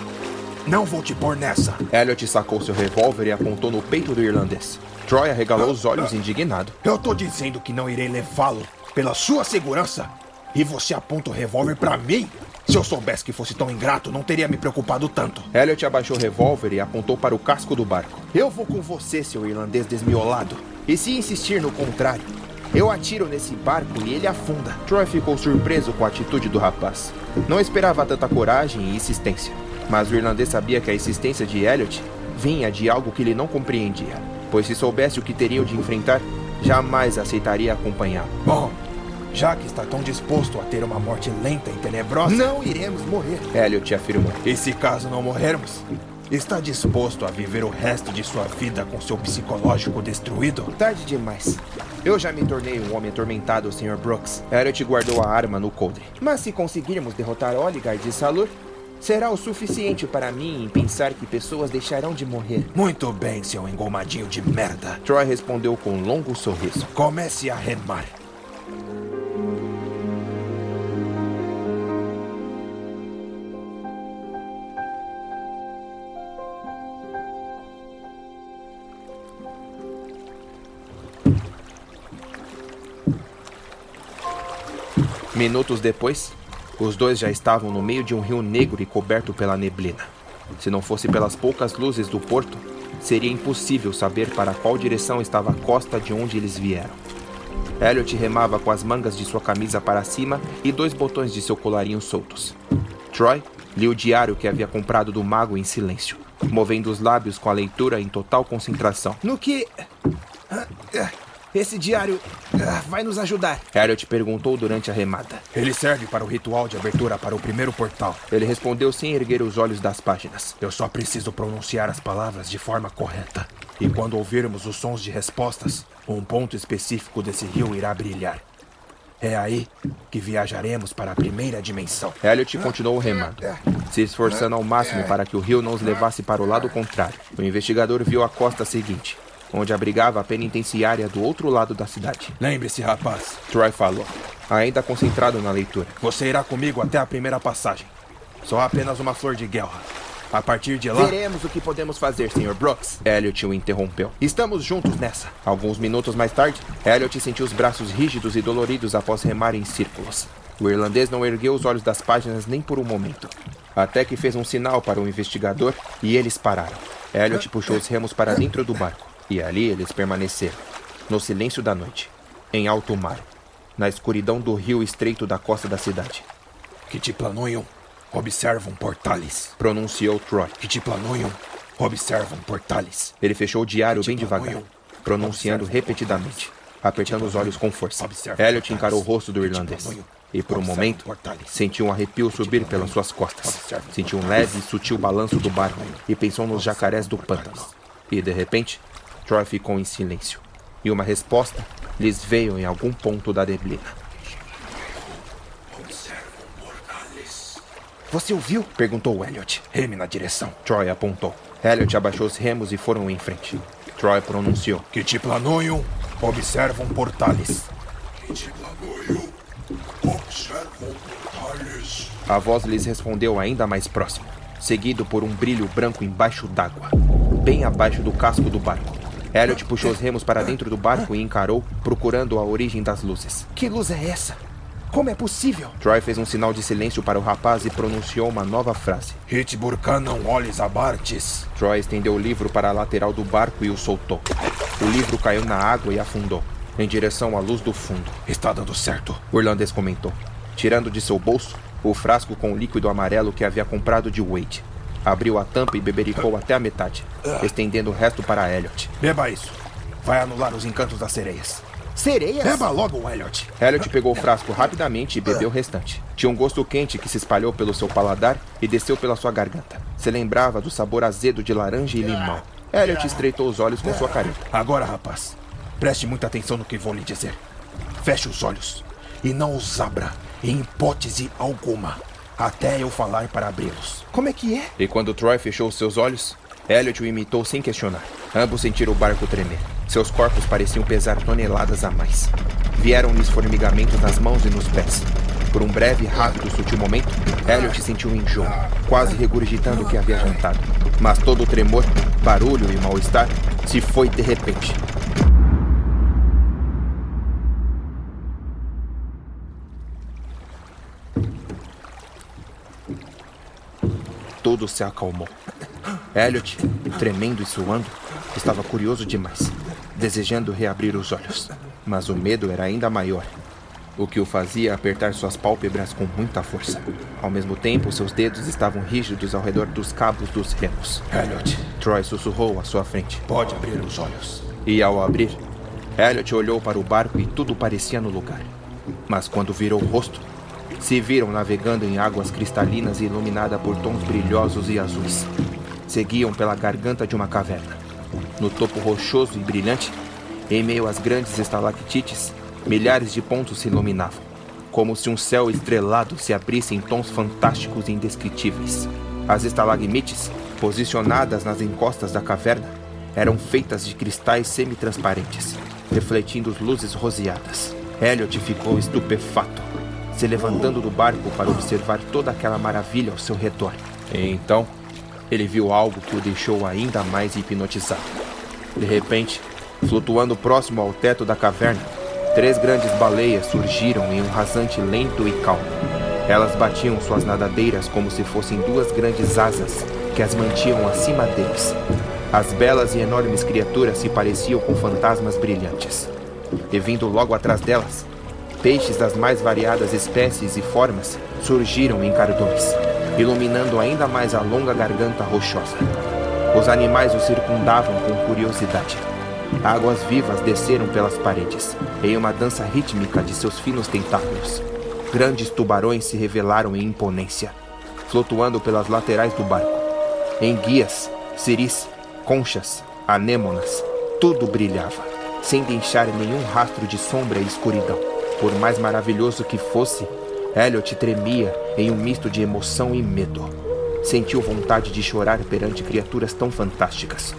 Não vou te pôr nessa. Elliot sacou seu revólver e apontou no peito do irlandês. Troy arregalou os olhos indignado. Eu tô dizendo que não irei levá-lo pela sua segurança. E você aponta o revólver para mim? Se eu soubesse que fosse tão ingrato, não teria me preocupado tanto. Elliot abaixou o revólver e apontou para o casco do barco. Eu vou com você, seu irlandês desmiolado. E se insistir no contrário, eu atiro nesse barco e ele afunda. Troy ficou surpreso com a atitude do rapaz. Não esperava tanta coragem e insistência. Mas o irlandês sabia que a insistência de Elliot vinha de algo que ele não compreendia. Pois se soubesse o que teriam de enfrentar, jamais aceitaria acompanhá-lo. Bom, já que está tão disposto a ter uma morte lenta e tenebrosa, não iremos morrer. Elliot afirmou. E se caso não morrermos, está disposto a viver o resto de sua vida com seu psicológico destruído? Tarde demais. Eu já me tornei um homem atormentado, Sr. Brooks. Elliot guardou a arma no coldre. Mas se conseguirmos derrotar Oligar de Salur, será o suficiente para mim pensar que pessoas deixarão de morrer. Muito bem, seu engomadinho de merda. Troy respondeu com um longo sorriso. Comece a remar. Minutos depois, os dois já estavam no meio de um rio negro e coberto pela neblina. Se não fosse pelas poucas luzes do porto, seria impossível saber para qual direção estava a costa de onde eles vieram. Elliot remava com as mangas de sua camisa para cima e dois botões de seu colarinho soltos. Troy lia o diário que havia comprado do mago em silêncio, movendo os lábios com a leitura em total concentração. No que. Esse diário ah, vai nos ajudar? Elliot perguntou durante a remada. Ele serve para o ritual de abertura para o primeiro portal. Ele respondeu sem erguer os olhos das páginas. Eu só preciso pronunciar as palavras de forma correta. E quando ouvirmos os sons de respostas, um ponto específico desse rio irá brilhar. É aí que viajaremos para a primeira dimensão. Elliot continuou remando, se esforçando ao máximo para que o rio não os levasse para o lado contrário. O investigador viu a costa seguinte, onde abrigava a penitenciária do outro lado da cidade. Lembre-se, rapaz. Troy falou, ainda concentrado na leitura. Você irá comigo até a primeira passagem. Só apenas uma flor de guerra. A partir de lá. Veremos o que podemos fazer, Sr. Brooks. Elliot o interrompeu. Estamos juntos nessa. Alguns minutos mais tarde, Elliot sentiu os braços rígidos e doloridos após remar em círculos. O irlandês não ergueu os olhos das páginas nem por um momento. Até que fez um sinal para o investigador e eles pararam. Elliot puxou os remos para dentro do barco. E ali eles permaneceram, no silêncio da noite, em alto mar, na escuridão do rio estreito da costa da cidade. Que te planuiam observam portales. Pronunciou Troy. Que te planuiam, observam portales. Ele fechou o diário bem devagar, pronunciando repetidamente, apertando os olhos com força. Elliot encarou o rosto do irlandês. E por um momento, sentiu um arrepio subir pelas suas costas. Sentiu um leve e sutil balanço do barco e pensou nos jacarés do pântano. E de repente, Troy ficou em silêncio. E uma resposta lhes veio em algum ponto da neblina. Você ouviu? Perguntou Elliot. Reme na direção. Troy apontou. Elliot abaixou os remos e foram em frente. Troy pronunciou. Que te planuiam, observam portales. Que te planuiam, observam portales. A voz lhes respondeu ainda mais próximo, seguido por um brilho branco embaixo d'água, bem abaixo do casco do barco. Elliot puxou os remos para dentro do barco e encarou, procurando a origem das luzes. Que luz é essa? Como é possível? Troy fez um sinal de silêncio para o rapaz e pronunciou uma nova frase. Hit não olhes abartes. Troy estendeu o livro para a lateral do barco e o soltou. O livro caiu na água e afundou, em direção à luz do fundo. Está dando certo, o irlandês comentou, tirando de seu bolso o frasco com o líquido amarelo que havia comprado de Wade. Abriu a tampa e bebericou até a metade, estendendo o resto para Elliot. Beba isso. Vai anular os encantos das sereias. Sereias? Beba logo, Elliot. Elliot pegou o frasco rapidamente e bebeu o restante. Tinha um gosto quente que se espalhou pelo seu paladar e desceu pela sua garganta. Se lembrava do sabor azedo de laranja e limão. Elliot estreitou os olhos com sua careta. Agora, rapaz, preste muita atenção no que vou lhe dizer. Feche os olhos e não os abra em hipótese alguma até eu falar para abri-los. Como é que é? E quando Troy fechou os seus olhos, Elliot o imitou sem questionar. Ambos sentiram o barco tremer. Seus corpos pareciam pesar toneladas a mais. Vieram-lhes formigamentos nas mãos e nos pés. Por um breve, rápido, sutil momento, Elliot sentiu um enjoo, quase regurgitando o que havia jantado. Mas todo o tremor, barulho e mal-estar se foi de repente. Tudo se acalmou. Elliot, tremendo e suando, estava curioso demais, desejando reabrir os olhos. Mas o medo era ainda maior, o que o fazia apertar suas pálpebras com muita força. Ao mesmo tempo, seus dedos estavam rígidos ao redor dos cabos dos remos. Elliot, Troy sussurrou à sua frente. Pode abrir os olhos. E ao abrir, Elliot olhou para o barco e tudo parecia no lugar. Mas quando virou o rosto, se viram navegando em águas cristalinas e iluminada por tons brilhosos e azuis. Seguiam pela garganta de uma caverna. No topo rochoso e brilhante, em meio às grandes estalactites, milhares de pontos se iluminavam, como se um céu estrelado se abrisse em tons fantásticos e indescritíveis. As estalagmites, posicionadas nas encostas da caverna, eram feitas de cristais semitransparentes, refletindo luzes roseadas. Elliot ficou estupefato se levantando do barco para observar toda aquela maravilha ao seu redor. E então, ele viu algo que o deixou ainda mais hipnotizado. De repente, flutuando próximo ao teto da caverna, Três grandes baleias surgiram em um rasante lento e calmo. Elas batiam suas nadadeiras como se fossem duas grandes asas que as mantinham acima deles. As belas e enormes criaturas se pareciam com fantasmas brilhantes. E vindo logo atrás delas, peixes das mais variadas espécies e formas surgiram em cardões, iluminando ainda mais a longa garganta rochosa. Os animais o circundavam com curiosidade. Águas vivas desceram pelas paredes, em uma dança rítmica de seus finos tentáculos. Grandes tubarões se revelaram em imponência, flutuando pelas laterais do barco. Em guias, ciris, conchas, anêmonas, tudo brilhava, sem deixar nenhum rastro de sombra e escuridão. Por mais maravilhoso que fosse, Elliot tremia em um misto de emoção e medo. Sentiu vontade de chorar perante criaturas tão fantásticas.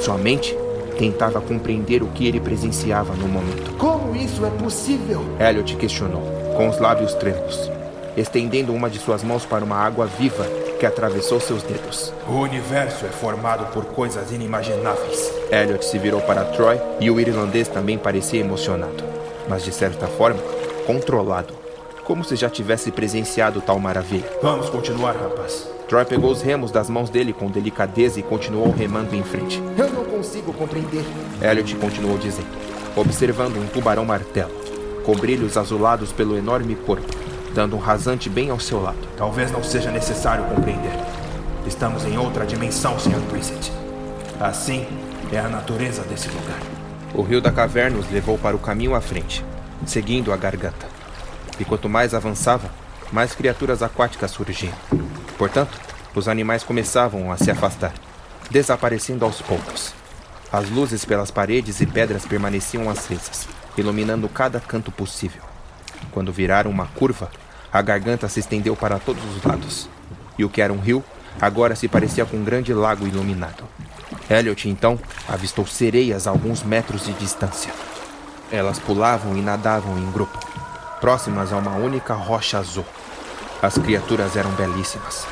Sua mente tentava compreender o que ele presenciava no momento. Como isso é possível? Elliot questionou, com os lábios trêmulos, estendendo uma de suas mãos para uma água viva que atravessou seus dedos. O universo é formado por coisas inimagináveis. Elliot se virou para Troy e o irlandês também parecia emocionado, mas de certa forma, controlado, como se já tivesse presenciado tal maravilha. Vamos continuar, rapaz. Troy pegou os remos das mãos dele com delicadeza e continuou remando em frente. Eu não consigo compreender. Elliot continuou dizendo, observando um tubarão martelo, com brilhos azulados pelo enorme corpo, dando um rasante bem ao seu lado. Talvez não seja necessário compreender. Estamos em outra dimensão, Sr. Brissett. Assim é a natureza desse lugar. O rio da caverna os levou para o caminho à frente, seguindo a garganta. E quanto mais avançava, mais criaturas aquáticas surgiam. Portanto, os animais começavam a se afastar, desaparecendo aos poucos. As luzes pelas paredes e pedras permaneciam acesas, iluminando cada canto possível. Quando viraram uma curva, a garganta se estendeu para todos os lados, e o que era um rio agora se parecia com um grande lago iluminado. Elliot então avistou sereias a alguns metros de distância. Elas pulavam e nadavam em grupo, próximas a uma única rocha azul. As criaturas eram belíssimas.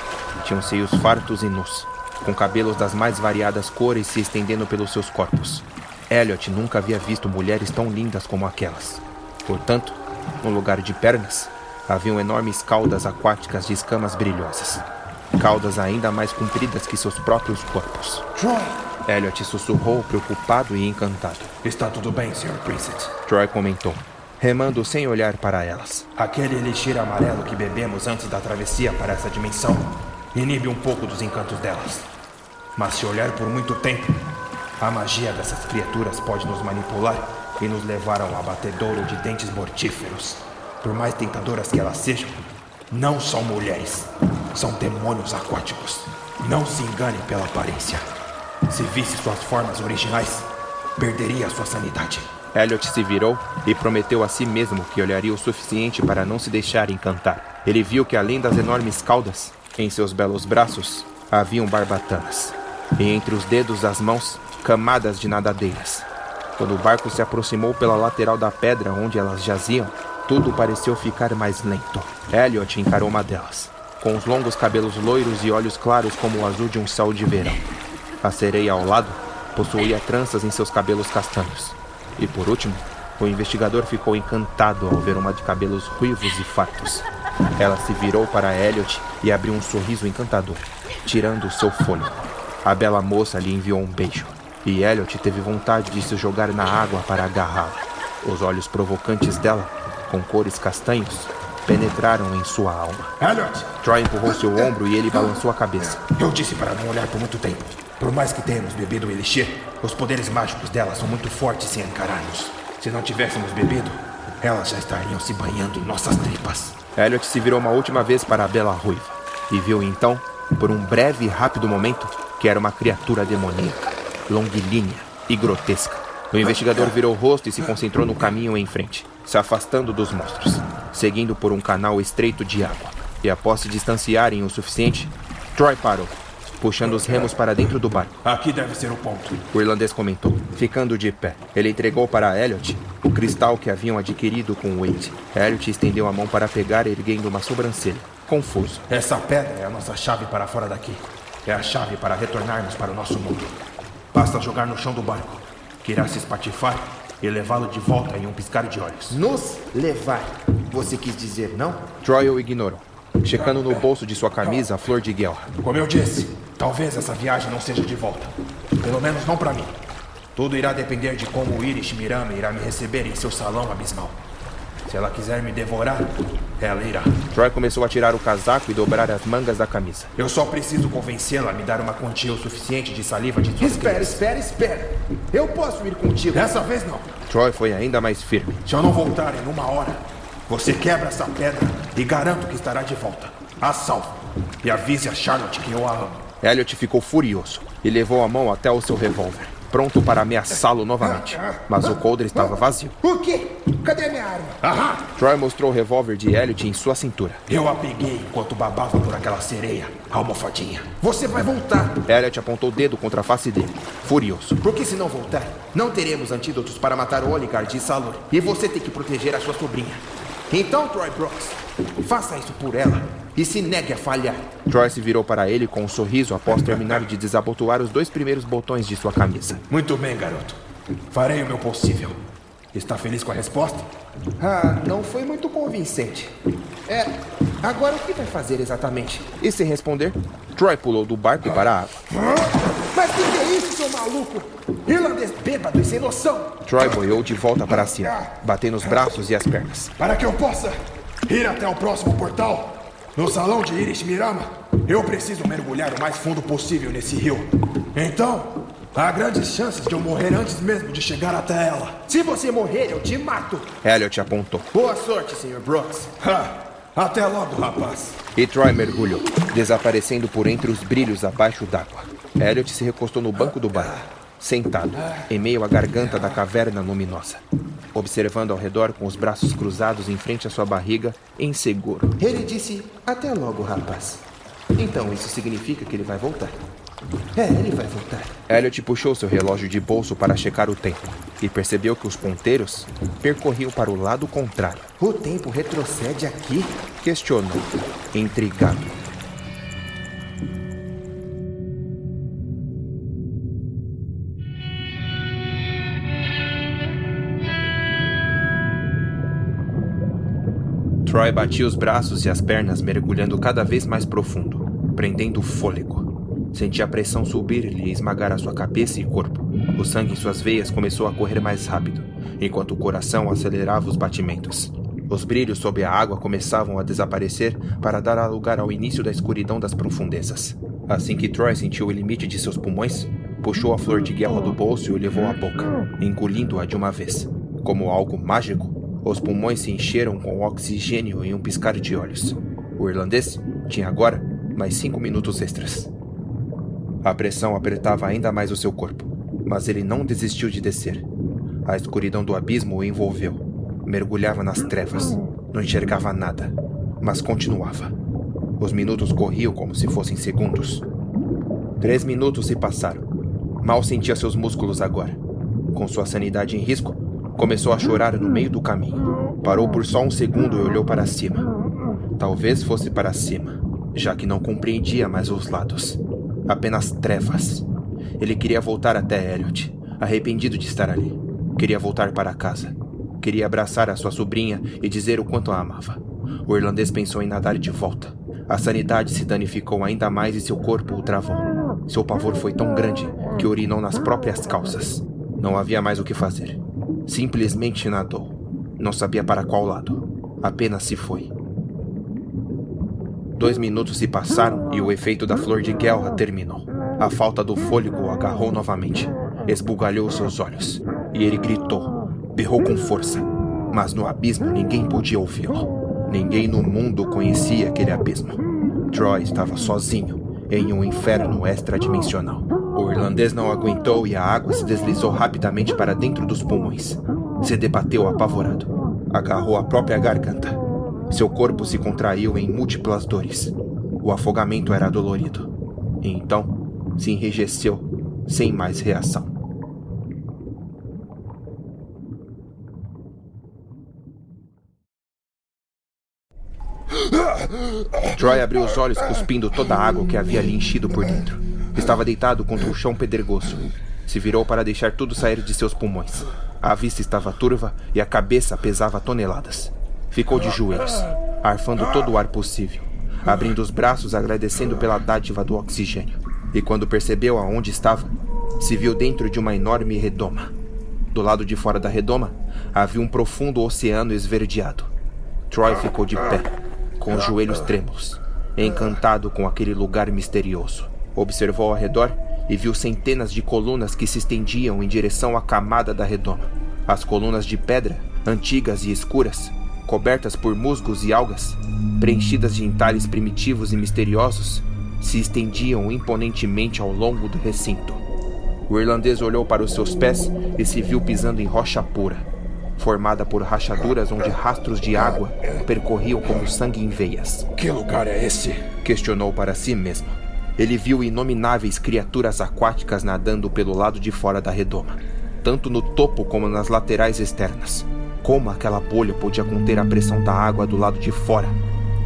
Tinham seios fartos e nus, com cabelos das mais variadas cores se estendendo pelos seus corpos. Elliot nunca havia visto mulheres tão lindas como aquelas. Portanto, no lugar de pernas, haviam enormes caudas aquáticas de escamas brilhosas. Caudas ainda mais compridas que seus próprios corpos. Elliot sussurrou, preocupado e encantado. Está tudo bem, Sr. Brissett. Troy comentou, remando sem olhar para elas. Aquele elixir amarelo que bebemos antes da travessia para essa dimensão inibe um pouco dos encantos delas. Mas se olhar por muito tempo, a magia dessas criaturas pode nos manipular e nos levar a um abatedouro de dentes mortíferos. Por mais tentadoras que elas sejam, não são mulheres, são demônios aquáticos. Não se engane pela aparência. Se visse suas formas originais, perderia sua sanidade. Elliot se virou e prometeu a si mesmo que olharia o suficiente para não se deixar encantar. Ele viu que além das enormes caudas, em seus belos braços haviam barbatanas, e entre os dedos das mãos, camadas de nadadeiras. Quando o barco se aproximou pela lateral da pedra onde elas jaziam, tudo pareceu ficar mais lento. Elliot encarou uma delas, com os longos cabelos loiros e olhos claros como o azul de um céu de verão. A sereia ao lado possuía tranças em seus cabelos castanhos. E por último, o investigador ficou encantado ao ver uma de cabelos ruivos e fartos. Ela se virou para Elliot e abriu um sorriso encantador, tirando o seu fôlego. A bela moça lhe enviou um beijo, e Elliot teve vontade de se jogar na água para agarrá-la. Os olhos provocantes dela, com cores castanhos, penetraram em sua alma. Elliot! Troy empurrou seu ombro e ele balançou a cabeça. Eu disse para não olhar por muito tempo. Por mais que tenhamos bebido o elixir, os poderes mágicos dela são muito fortes sem encarar-nos. Se não tivéssemos bebido, elas já estariam se banhando em nossas tripas. Elliot se virou uma última vez para a bela ruiva e viu então, por um breve e rápido momento, que era uma criatura demoníaca, longilínea e grotesca. O investigador virou o rosto e se concentrou no caminho em frente, se afastando dos monstros, seguindo por um canal estreito de água. E após se distanciarem o suficiente, Troy parou, puxando os remos para dentro do barco. Aqui deve ser o ponto. O irlandês comentou, ficando de pé. Ele entregou para Elliot o cristal que haviam adquirido com Wade. Elliot estendeu a mão para pegar, erguendo uma sobrancelha, confuso. Essa pedra é a nossa chave para fora daqui. É a chave para retornarmos para o nosso mundo. Basta jogar no chão do barco, que irá se espatifar e levá-lo de volta em um piscar de olhos. Nos levar. Você quis dizer não? Troy o ignorou, checando no bolso de sua camisa a flor de guerra. Como eu disse, talvez essa viagem não seja de volta. Pelo menos não para mim. Tudo irá depender de como Irish Mirama irá me receber em seu salão abismal. Se ela quiser me devorar, ela irá. Troy começou a tirar o casaco e dobrar as mangas da camisa. Eu só preciso convencê-la a me dar uma quantia o suficiente de saliva de suas Espera, crias. espera, espera. Eu posso ir contigo. Dessa vez não. Troy foi ainda mais firme. Se eu não voltar em uma hora, você quebra essa pedra e garanto que estará de volta. A salvo. E avise a Charlotte que eu a amo. Elliot ficou furioso e levou a mão até o seu revólver, pronto para ameaçá-lo novamente. Mas o coldre estava vazio. O quê? Cadê minha arma? Aham! Troy mostrou o revólver de Elliot em sua cintura. Eu a peguei enquanto babava por aquela sereia, a almofadinha. Você vai voltar. Elliot apontou o dedo contra a face dele, furioso. Porque se não voltar, não teremos antídotos para matar o Oligar de Salor. E você tem que proteger a sua sobrinha. Então, Troy Brooks, faça isso por ela e se negue a falhar. Troy se virou para ele com um sorriso após terminar de desabotoar os dois primeiros botões de sua camisa. Muito bem, garoto. Farei o meu possível. Está feliz com a resposta? Ah, não foi muito convincente. É, agora o que vai fazer exatamente? E sem responder, Troy pulou do barco para a água. Mas que que é isso, seu maluco? Irlandês bêbado e sem noção. Troy boiou de volta para cima, batendo os braços e as pernas. Para que eu possa ir até o próximo portal, no salão de Irish Mirama, eu preciso mergulhar o mais fundo possível nesse rio. Então, há grandes chances de eu morrer antes mesmo de chegar até ela. Se você morrer, eu te mato. Elliot apontou. Boa sorte, Sr. Brooks. Ha! Até logo, rapaz. E Troy mergulhou, desaparecendo por entre os brilhos abaixo d'água. Elliot se recostou no banco do barco, sentado, em meio à garganta da caverna luminosa, observando ao redor com os braços cruzados em frente à sua barriga, inseguro. Ele disse: Até logo, rapaz. Então isso significa que ele vai voltar. É, ele vai voltar. Elliot puxou seu relógio de bolso para checar o tempo e percebeu que os ponteiros percorriam para o lado contrário. O tempo retrocede aqui? Questionou, intrigado. Troy batia os braços e as pernas mergulhando cada vez mais profundo, prendendo o fôlego. Sentia a pressão subir-lhe e esmagar a sua cabeça e corpo. O sangue em suas veias começou a correr mais rápido, enquanto o coração acelerava os batimentos. Os brilhos sob a água começavam a desaparecer para dar lugar ao início da escuridão das profundezas. Assim que Troy sentiu o limite de seus pulmões, puxou a flor de guerra do bolso e o levou à boca, engolindo-a de uma vez. Como algo mágico, os pulmões se encheram com oxigênio em um piscar de olhos. O irlandês tinha agora mais cinco minutos extras. A pressão apertava ainda mais o seu corpo, mas ele não desistiu de descer. A escuridão do abismo o envolveu. Mergulhava nas trevas. Não enxergava nada, mas continuava. Os minutos corriam como se fossem segundos. Três minutos se passaram. Mal sentia seus músculos agora. Com sua sanidade em risco, começou a chorar no meio do caminho. Parou por só um segundo e olhou para cima. Talvez fosse para cima, já que não compreendia mais os lados. Apenas trevas. Ele queria voltar até Elliot, arrependido de estar ali. Queria voltar para casa. Queria abraçar a sua sobrinha e dizer o quanto a amava. O irlandês pensou em nadar de volta. A sanidade se danificou ainda mais e seu corpo o travou. Seu pavor foi tão grande que urinou nas próprias calças. Não havia mais o que fazer. Simplesmente nadou. Não sabia para qual lado. Apenas se foi. Dois minutos se passaram e o efeito da flor de guerra terminou. A falta do fôlego o agarrou novamente. Esbugalhou seus olhos. E ele gritou. Berrou com força. Mas no abismo ninguém podia ouvi-lo. Ninguém no mundo conhecia aquele abismo. Troy estava sozinho em um inferno extradimensional. O irlandês não aguentou e a água se deslizou rapidamente para dentro dos pulmões. Se debateu apavorado. Agarrou a própria garganta. Seu corpo se contraiu em múltiplas dores. O afogamento era dolorido. E então se enrijeceu, sem mais reação. Troy abriu os olhos cuspindo toda a água que havia lhe enchido por dentro. Estava deitado contra o chão pedregoso. Se virou para deixar tudo sair de seus pulmões. A vista estava turva e a cabeça pesava toneladas. Ficou de joelhos, arfando todo o ar possível, abrindo os braços agradecendo pela dádiva do oxigênio. E quando percebeu aonde estava, se viu dentro de uma enorme redoma. Do lado de fora da redoma havia um profundo oceano esverdeado. Troy ficou de pé, com os joelhos trêmulos, encantado com aquele lugar misterioso. Observou ao redor e viu centenas de colunas que se estendiam em direção à camada da redoma. As colunas de pedra, antigas e escuras, cobertas por musgos e algas, preenchidas de entalhes primitivos e misteriosos, se estendiam imponentemente ao longo do recinto. O irlandês olhou para os seus pés e se viu pisando em rocha pura, formada por rachaduras onde rastros de água percorriam como sangue em veias. Que lugar é esse? Questionou para si mesmo. Ele viu inomináveis criaturas aquáticas nadando pelo lado de fora da redoma, tanto no topo como nas laterais externas. Como aquela bolha podia conter a pressão da água do lado de fora?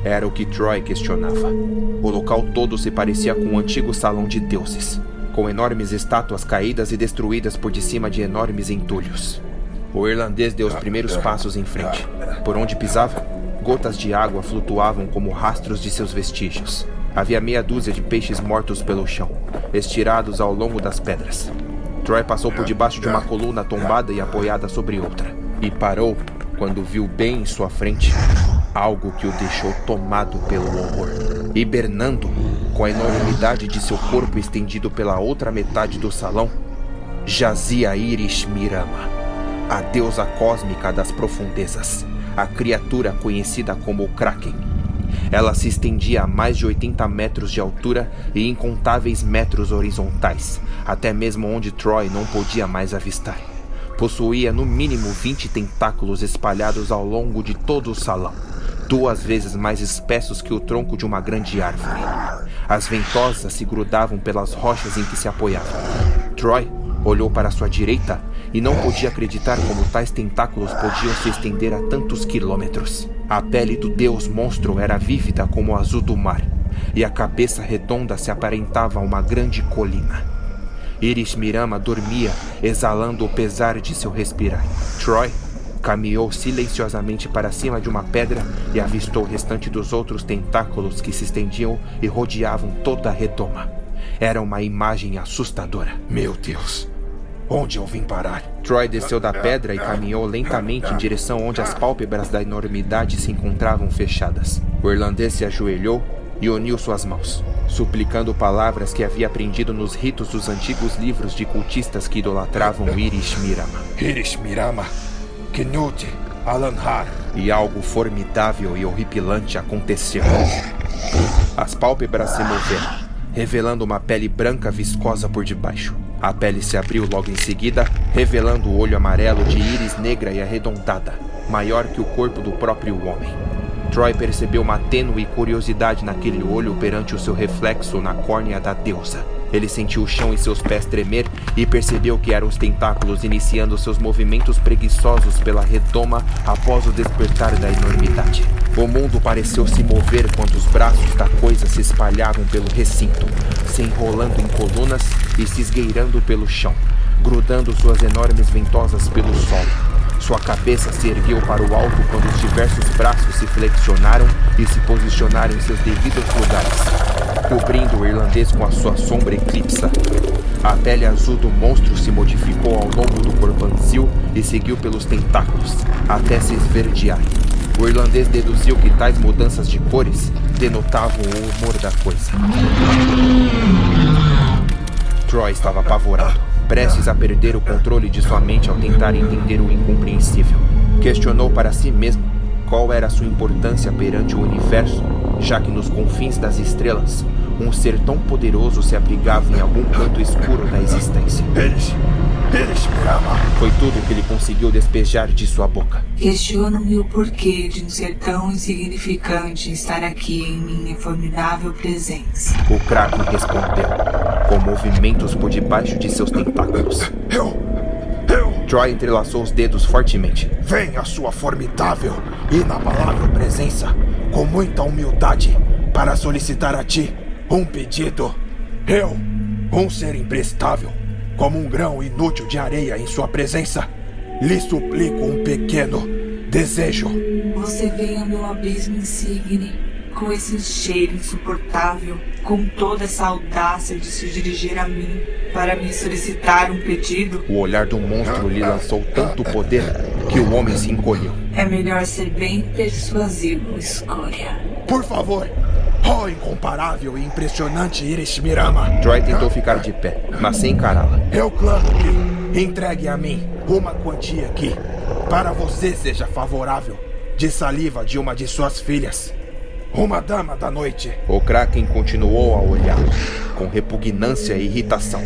Era o que Troy questionava. O local todo se parecia com um antigo salão de deuses, com enormes estátuas caídas e destruídas por de cima de enormes entulhos. O irlandês deu os primeiros passos em frente. Por onde pisava, gotas de água flutuavam como rastros de seus vestígios. Havia meia dúzia de peixes mortos pelo chão, estirados ao longo das pedras. Troy passou por debaixo de uma coluna tombada e apoiada sobre outra, e parou quando viu bem em sua frente algo que o deixou tomado pelo horror. Hibernando, com a enormidade de seu corpo estendido pela outra metade do salão, jazia Iris Mirama, a deusa cósmica das profundezas, a criatura conhecida como o Kraken. Ela se estendia a mais de 80 metros de altura e incontáveis metros horizontais, até mesmo onde Troy não podia mais avistar. Possuía no mínimo 20 tentáculos espalhados ao longo de todo o salão, duas vezes mais espessos que o tronco de uma grande árvore. As ventosas se grudavam pelas rochas em que se apoiava. Troy olhou para sua direita e não podia acreditar como tais tentáculos podiam se estender a tantos quilômetros. A pele do deus monstro era vívida como o azul do mar, e a cabeça redonda se aparentava a uma grande colina. Iris Mirama dormia, exalando o pesar de seu respirar. Troy caminhou silenciosamente para cima de uma pedra e avistou o restante dos outros tentáculos que se estendiam e rodeavam toda a redoma. Era uma imagem assustadora. Meu Deus, onde eu vim parar? Troy desceu da pedra e caminhou lentamente em direção onde as pálpebras da enormidade se encontravam fechadas. O irlandês se ajoelhou e uniu suas mãos, suplicando palavras que havia aprendido nos ritos dos antigos livros de cultistas que idolatravam Irish Mirama. Irish Mirama, Knut, Alanhar. E algo formidável e horripilante aconteceu. As pálpebras se moveram, revelando uma pele branca viscosa por debaixo. A pele se abriu logo em seguida, revelando o olho amarelo de íris negra e arredondada, maior que o corpo do próprio homem. Troy percebeu uma tênue curiosidade naquele olho perante o seu reflexo na córnea da deusa. Ele sentiu o chão em seus pés tremer e percebeu que eram os tentáculos iniciando seus movimentos preguiçosos pela redoma após o despertar da enormidade. O mundo pareceu se mover quando os braços da coisa se espalhavam pelo recinto, se enrolando em colunas e se esgueirando pelo chão, grudando suas enormes ventosas pelo solo. Sua cabeça se ergueu para o alto quando os diversos braços se flexionaram e se posicionaram em seus devidos lugares, cobrindo o irlandês com a sua sombra eclipsa. A pele azul do monstro se modificou ao longo do corpanzil e seguiu pelos tentáculos, até se esverdear. O irlandês deduziu que tais mudanças de cores denotavam o humor da coisa. Troy estava apavorado prestes a perder o controle de sua mente ao tentar entender o incompreensível. Questionou para si mesmo qual era sua importância perante o universo, já que nos confins das estrelas, um ser tão poderoso se abrigava em algum canto escuro da existência. Eles. Eles, Mirama. Foi tudo que ele conseguiu despejar de sua boca. Questiono-me o porquê de um ser tão insignificante estar aqui em minha formidável presença. O Kraken respondeu, com movimentos por debaixo de seus tentáculos. Eu. Eu. Troy entrelaçou os dedos fortemente. Vem a sua formidável e inabalável presença, com muita humildade, para solicitar a ti um pedido. Eu, um ser imprestável, como um grão inútil de areia em sua presença, lhe suplico um pequeno desejo. Você vem ao meu abismo insigne, com esse cheiro insuportável, com toda essa audácia de se dirigir a mim para me solicitar um pedido. O olhar do monstro lhe lançou tanto poder que o homem se encolheu. É melhor ser bem persuasivo, escolha. Por favor, Oh, incomparável e impressionante Irishmirama! Troy tentou ficar de pé, mas sem encará-la. Eu clamo que entregue a mim uma quantia que, para você seja favorável, de saliva de uma de suas filhas. Uma dama da noite. O Kraken continuou a olhá-lo, com repugnância e irritação.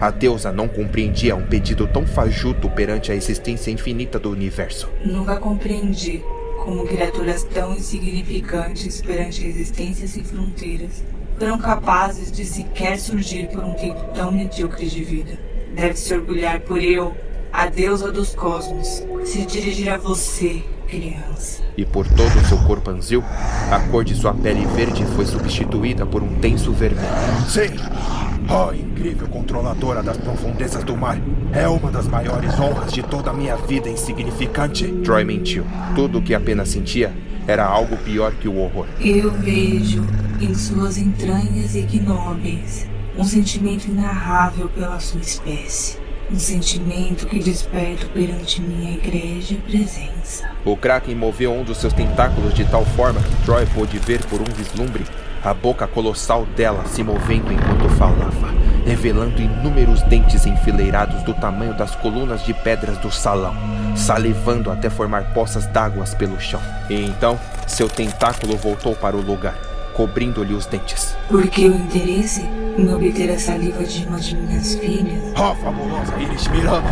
A deusa não compreendia um pedido tão fajuto perante a existência infinita do universo. Nunca compreendi como criaturas tão insignificantes perante a existência sem fronteiras foram capazes de sequer surgir por um tempo tão medíocre de vida. Deve se orgulhar por eu, a deusa dos cosmos, se dirigir a você, criança. E por todo o seu corpo anzil, a cor de sua pele verde foi substituída por um tenso vermelho. Sim! Oh, incrível controladora das profundezas do mar. É uma das maiores honras de toda a minha vida insignificante. Troy mentiu. Tudo o que apenas sentia era algo pior que o horror. Eu vejo em suas entranhas ignóbeis um sentimento inarrável pela sua espécie. Um sentimento que desperto perante minha igreja presença. O Kraken moveu um dos seus tentáculos de tal forma que Troy pôde ver por um vislumbre a boca colossal dela se movendo enquanto falava, revelando inúmeros dentes enfileirados do tamanho das colunas de pedras do salão, salivando até formar poças d'água pelo chão. E então, seu tentáculo voltou para o lugar, cobrindo-lhe os dentes. Por que o interesse em obter a saliva de uma de minhas filhas? Oh, fabulosa Iris Miranda!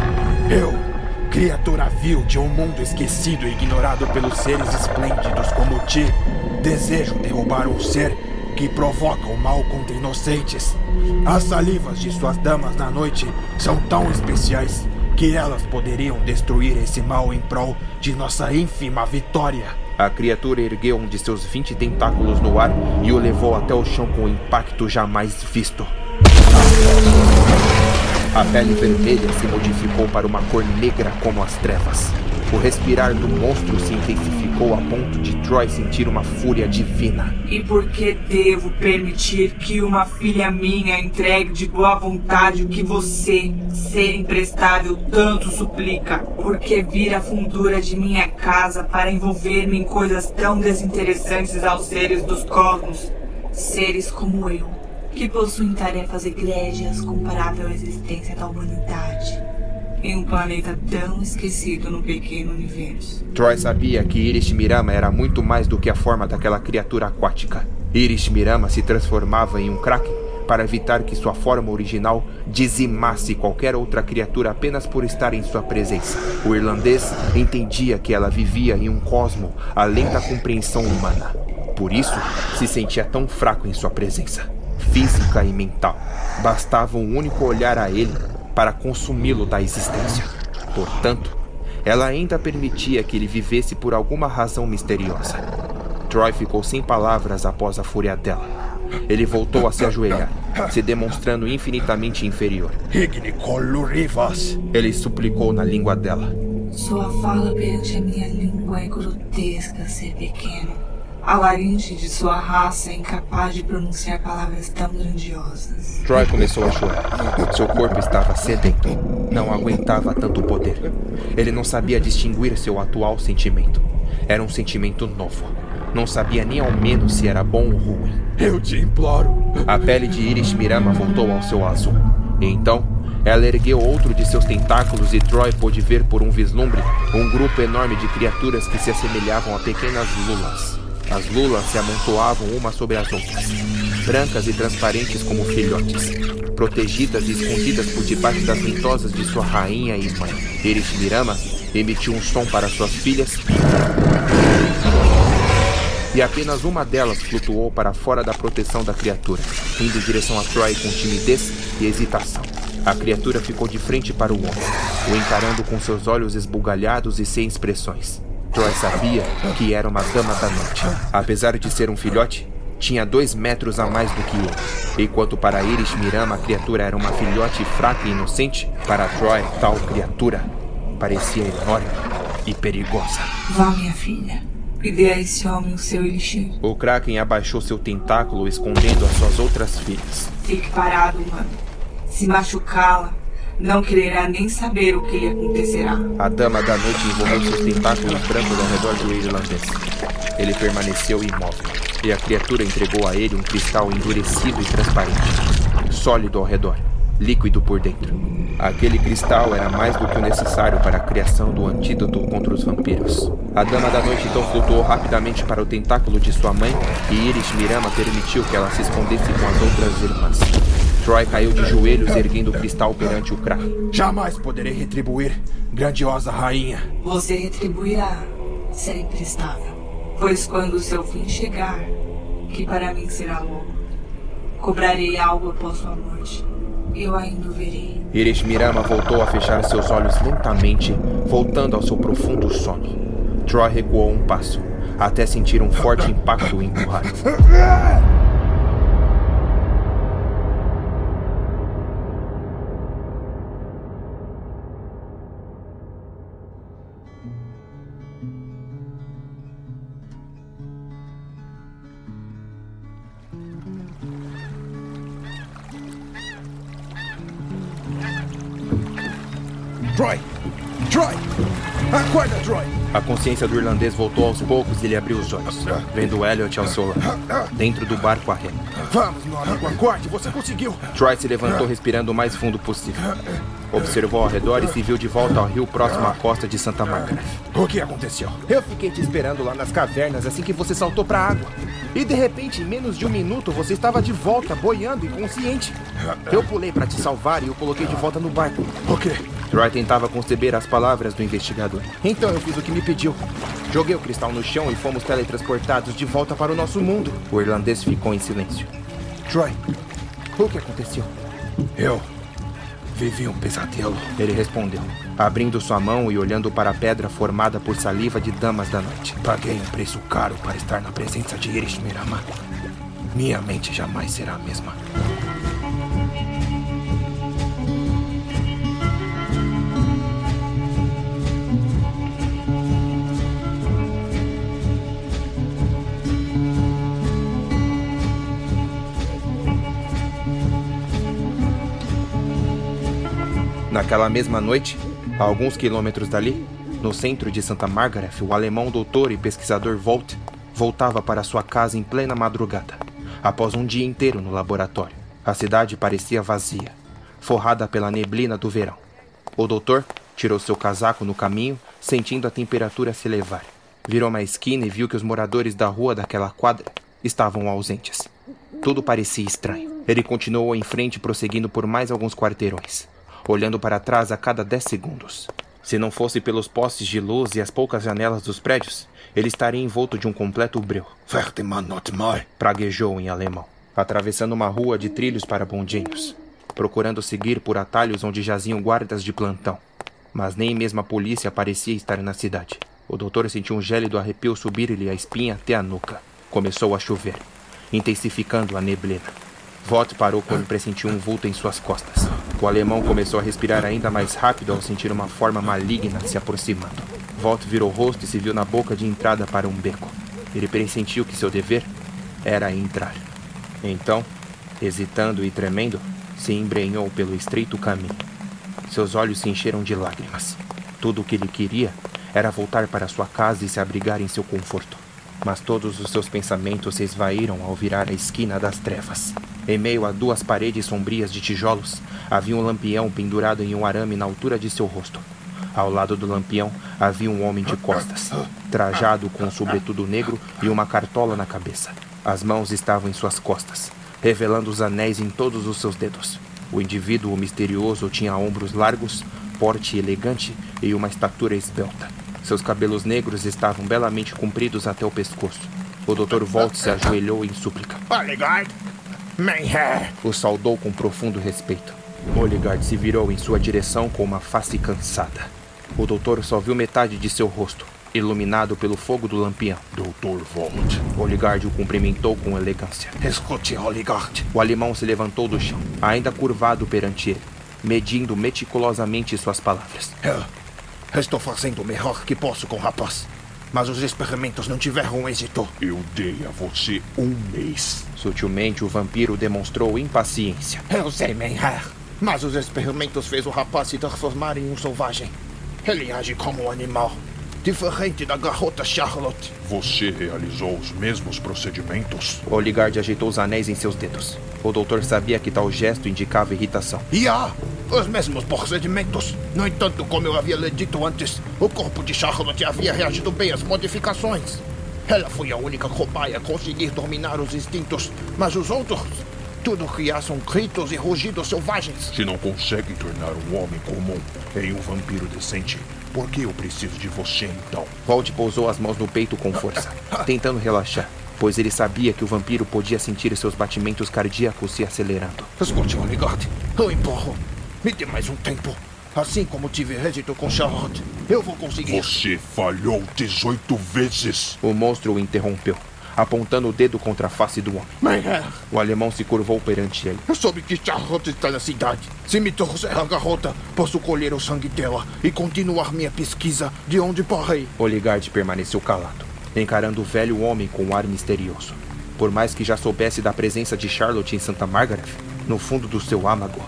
Eu, criatura vil de um mundo esquecido e ignorado pelos seres esplêndidos como ti, desejo derrubar um ser que provocam mal contra inocentes. As salivas de suas damas na noite são tão especiais que elas poderiam destruir esse mal em prol de nossa ínfima vitória. A criatura ergueu um de seus vinte tentáculos no ar e o levou até o chão com um impacto jamais visto. A pele vermelha se modificou para uma cor negra como as trevas. O respirar do monstro se intensificou a ponto de Troy sentir uma fúria divina. E por que devo permitir que uma filha minha entregue de boa vontade o que você, ser imprestável, tanto suplica? Por que vir à fundura de minha casa para envolver-me em coisas tão desinteressantes aos seres dos cosmos? Seres como eu, que possuem tarefas egrégias comparável à existência da humanidade em um planeta tão esquecido no pequeno universo. Troy sabia que Iris Mirama era muito mais do que a forma daquela criatura aquática. Iris Mirama se transformava em um kraken para evitar que sua forma original dizimasse qualquer outra criatura apenas por estar em sua presença. O irlandês entendia que ela vivia em um cosmo além da compreensão humana. Por isso, se sentia tão fraco em sua presença, física e mental. Bastava um único olhar a ele para consumi-lo da existência. Portanto, ela ainda permitia que ele vivesse por alguma razão misteriosa. Troy ficou sem palavras após a fúria dela. Ele voltou a se ajoelhar, se demonstrando infinitamente inferior. Ele suplicou na língua dela. Sua fala perante a minha língua é grotesca, ser pequeno. A laringe de sua raça é incapaz de pronunciar palavras tão grandiosas. Troy começou a chorar. Seu corpo estava sedento. Não aguentava tanto poder. Ele não sabia distinguir seu atual sentimento. Era um sentimento novo. Não sabia nem ao menos se era bom ou ruim. Eu te imploro. A pele de Iris Mirama voltou ao seu azul. E então, ela ergueu outro de seus tentáculos e Troy pôde ver por um vislumbre um grupo enorme de criaturas que se assemelhavam a pequenas lulas. As lulas se amontoavam umas sobre as outras, brancas e transparentes como filhotes, protegidas e escondidas por debaixo das ventosas de sua rainha e mãe. Mirama emitiu um som para suas filhas e apenas uma delas flutuou para fora da proteção da criatura, indo em direção a Troy com timidez e hesitação. A criatura ficou de frente para o homem, o encarando com seus olhos esbugalhados e sem expressões. Troy sabia que era uma dama da noite. Apesar de ser um filhote, tinha dois metros a mais do que ele. Enquanto para Iris Mirama a criatura era uma filhote fraca e inocente, para Troy tal criatura parecia enorme e perigosa. Vá, minha filha. E dê a esse homem o seu elixir. O Kraken abaixou seu tentáculo, escondendo as suas outras filhas. Fique parado, mano. Se machucá-la, não quererá nem saber o que lhe acontecerá. A dama da noite envolveu seus tentáculos brancos ao redor do irlandês. Ele permaneceu imóvel, e a criatura entregou a ele um cristal endurecido e transparente, sólido ao redor, líquido por dentro. Aquele cristal era mais do que necessário para a criação do antídoto contra os vampiros. A Dama da Noite então flutuou rapidamente para o tentáculo de sua mãe e Iris Mirama permitiu que ela se escondesse com as outras irmãs. Troy caiu de joelhos erguendo o cristal perante o Kraken. Jamais poderei retribuir, grandiosa rainha. Você retribuirá, sempre estável. Pois quando o seu fim chegar, que para mim será longo, cobrarei algo após sua morte. Eu ainda o verei. Iris Mirama voltou a fechar seus olhos lentamente, voltando ao seu profundo sono. Troy recuou um passo, até sentir um forte impacto empurrar. consciência do irlandês voltou aos poucos e ele abriu os olhos, vendo Elliot ao seu lado, dentro do barco a remo. Vamos, meu amigo, acorde! Você conseguiu! Troy se levantou respirando o mais fundo possível. Observou ao redor e se viu de volta ao rio próximo à costa de Santa Margaret. O que aconteceu? Eu fiquei te esperando lá nas cavernas assim que você saltou pra água. E de repente, em menos de um minuto, você estava de volta, boiando, inconsciente. Eu pulei pra te salvar e o coloquei de volta no barco. O quê? Troy tentava conceber as palavras do investigador. Então eu fiz o que me pediu. Joguei o cristal no chão e fomos teletransportados de volta para o nosso mundo. O irlandês ficou em silêncio. Troy, o que aconteceu? Eu vivi um pesadelo. Ele respondeu, abrindo sua mão e olhando para a pedra formada por saliva de damas da noite. Paguei um preço caro para estar na presença de Iris Mirama. Minha mente jamais será a mesma. Naquela mesma noite, a alguns quilômetros dali, no centro de Santa Margaret, o alemão doutor e pesquisador Volt voltava para sua casa em plena madrugada, após um dia inteiro no laboratório. A cidade parecia vazia, forrada pela neblina do verão. O doutor tirou seu casaco no caminho, sentindo a temperatura se elevar. Virou uma esquina e viu que os moradores da rua daquela quadra estavam ausentes. Tudo parecia estranho. Ele continuou em frente, prosseguindo por mais alguns quarteirões olhando para trás a cada dez segundos. Se não fosse pelos postes de luz e as poucas janelas dos prédios, ele estaria envolto de um completo breu. Verdemann not mal. Praguejou em alemão, atravessando uma rua de trilhos para bondinhos, procurando seguir por atalhos onde jaziam guardas de plantão. Mas nem mesmo a polícia parecia estar na cidade. O doutor sentiu um gélido arrepio subir-lhe a espinha até a nuca. Começou a chover, intensificando a neblina. Vought parou quando pressentiu um vulto em suas costas. O alemão começou a respirar ainda mais rápido ao sentir uma forma maligna se aproximando. Vought virou o rosto e se viu na boca de entrada para um beco. Ele pressentiu que seu dever era entrar. Então, hesitando e tremendo, se embrenhou pelo estreito caminho. Seus olhos se encheram de lágrimas. Tudo o que ele queria era voltar para sua casa e se abrigar em seu conforto. Mas todos os seus pensamentos se esvaíram ao virar a esquina das trevas. Em meio a duas paredes sombrias de tijolos, havia um lampião pendurado em um arame na altura de seu rosto. Ao lado do lampião havia um homem de costas, trajado com um sobretudo negro e uma cartola na cabeça. As mãos estavam em suas costas, revelando os anéis em todos os seus dedos. O indivíduo misterioso tinha ombros largos, porte elegante e uma estatura esbelta. Seus cabelos negros estavam belamente compridos até o pescoço. O Dr. Volt se ajoelhou em súplica. Oligard! O saudou com profundo respeito. Oligard se virou em sua direção com uma face cansada. O doutor só viu metade de seu rosto, iluminado pelo fogo do lampião. Doutor Volt. Oligard o cumprimentou com elegância. Escute, Oligard. O alemão se levantou do chão, ainda curvado perante ele, medindo meticulosamente suas palavras. Eu, Estou fazendo o melhor que posso com o rapaz. Mas os experimentos não tiveram êxito. Eu dei a você um mês. Sutilmente, o vampiro demonstrou impaciência. Eu sei, Menher. Mas os experimentos fez o rapaz se transformar em um selvagem. Ele age como um animal. Diferente da garota Charlotte. Você realizou os mesmos procedimentos? Oligard ajeitou os anéis em seus dedos. O doutor sabia que tal gesto indicava irritação. E há os mesmos procedimentos. No entanto, como eu havia lhe dito antes, o corpo de Charlotte havia reagido bem às modificações. Ela foi a única cobaia a conseguir dominar os instintos, mas os outros, tudo que há são gritos e rugidos selvagens. Se não consegue tornar um homem comum em um vampiro decente, por que eu preciso de você então? Volt pousou as mãos no peito com força, tentando relaxar, pois ele sabia que o vampiro podia sentir seus batimentos cardíacos se acelerando. Escute, Oligard. Eu imploro. Me dê mais um tempo. Assim como tive êxito com Charlotte, eu vou conseguir. Você falhou 18 vezes. O monstro o interrompeu, apontando o dedo contra a face do homem. Menher, O alemão se curvou perante ele. eu soube que Charlotte está na cidade. Se me trouxer a garota, posso colher o sangue dela e continuar minha pesquisa de onde parei. Oligard permaneceu calado, encarando o velho homem com um ar misterioso. Por mais que já soubesse da presença de Charlotte em Santa Margaret, no fundo do seu âmago,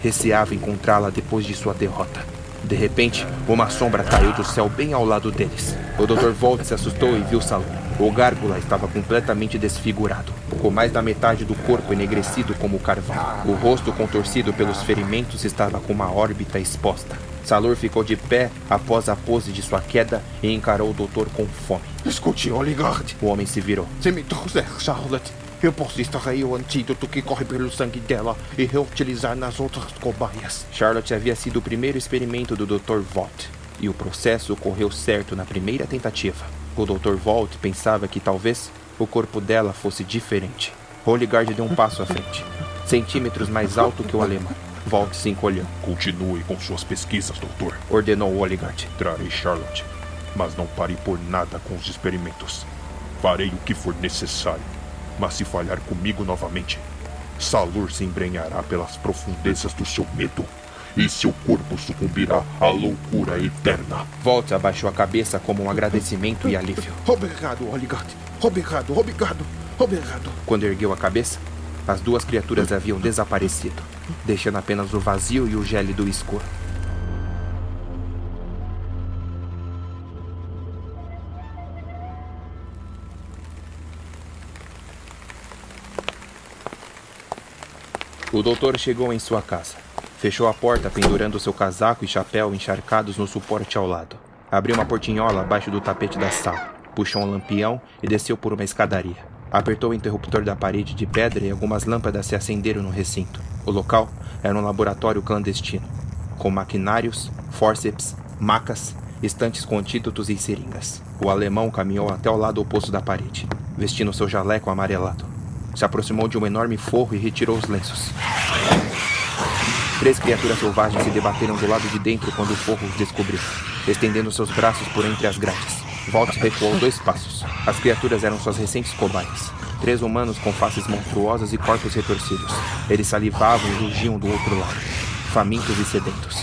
receava encontrá-la depois de sua derrota. De repente, uma sombra caiu do céu bem ao lado deles. O Dr. Volt se assustou e viu Salom. O gárgula estava completamente desfigurado, com mais da metade do corpo enegrecido como carvão. O rosto contorcido pelos ferimentos estava com uma órbita exposta. Salur ficou de pé após a pose de sua queda e encarou o doutor com fome. Escute, Oligard. O homem se virou. Se me trouxer Charlotte, eu posso extrair o antídoto que corre pelo sangue dela e reutilizar nas outras cobaias. Charlotte havia sido o primeiro experimento do Dr. Vought, e o processo correu certo na primeira tentativa. O Dr. Vought pensava que talvez o corpo dela fosse diferente. Holigard deu um passo à frente, centímetros mais alto que o alemão. Vought se encolheu. Continue com suas pesquisas, doutor. Ordenou Holigard. Trarei Charlotte, mas não pare por nada com os experimentos. Farei o que for necessário, mas se falhar comigo novamente, Salur se embrenhará pelas profundezas do seu medo e seu corpo sucumbirá à loucura eterna. Vought abaixou a cabeça como um agradecimento e alívio. Obrigado, Oligard. Obrigado, obrigado, obrigado. Quando ergueu a cabeça, as duas criaturas haviam desaparecido, deixando apenas o vazio e o gélido escuro. O doutor chegou em sua casa. Fechou a porta, pendurando seu casaco e chapéu encharcados no suporte ao lado. Abriu uma portinhola abaixo do tapete da sala, puxou um lampião e desceu por uma escadaria. Apertou o interruptor da parede de pedra e algumas lâmpadas se acenderam no recinto. O local era um laboratório clandestino, com maquinários, fórceps, macas, estantes com antídotos e seringas. O alemão caminhou até o lado oposto da parede, vestindo seu jaleco amarelado. Se aproximou de um enorme forro e retirou os lenços. Três criaturas selvagens se debateram do lado de dentro quando o forro os descobriu, estendendo seus braços por entre as grades. Volt recuou dois passos. As criaturas eram suas recentes cobaias. Três humanos com faces monstruosas e corpos retorcidos. Eles salivavam e rugiam do outro lado, famintos e sedentos.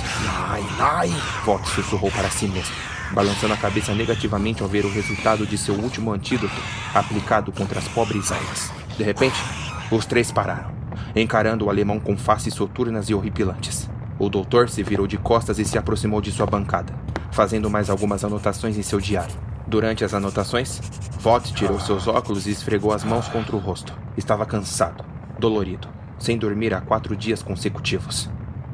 Ai, ai. Volt sussurrou para si mesmo, balançando a cabeça negativamente ao ver o resultado de seu último antídoto aplicado contra as pobres almas. De repente, os três pararam, encarando o alemão com faces soturnas e horripilantes. O doutor se virou de costas e se aproximou de sua bancada, fazendo mais algumas anotações em seu diário. Durante as anotações, Vought tirou seus óculos e esfregou as mãos contra o rosto. Estava cansado, dolorido, sem dormir há quatro dias consecutivos.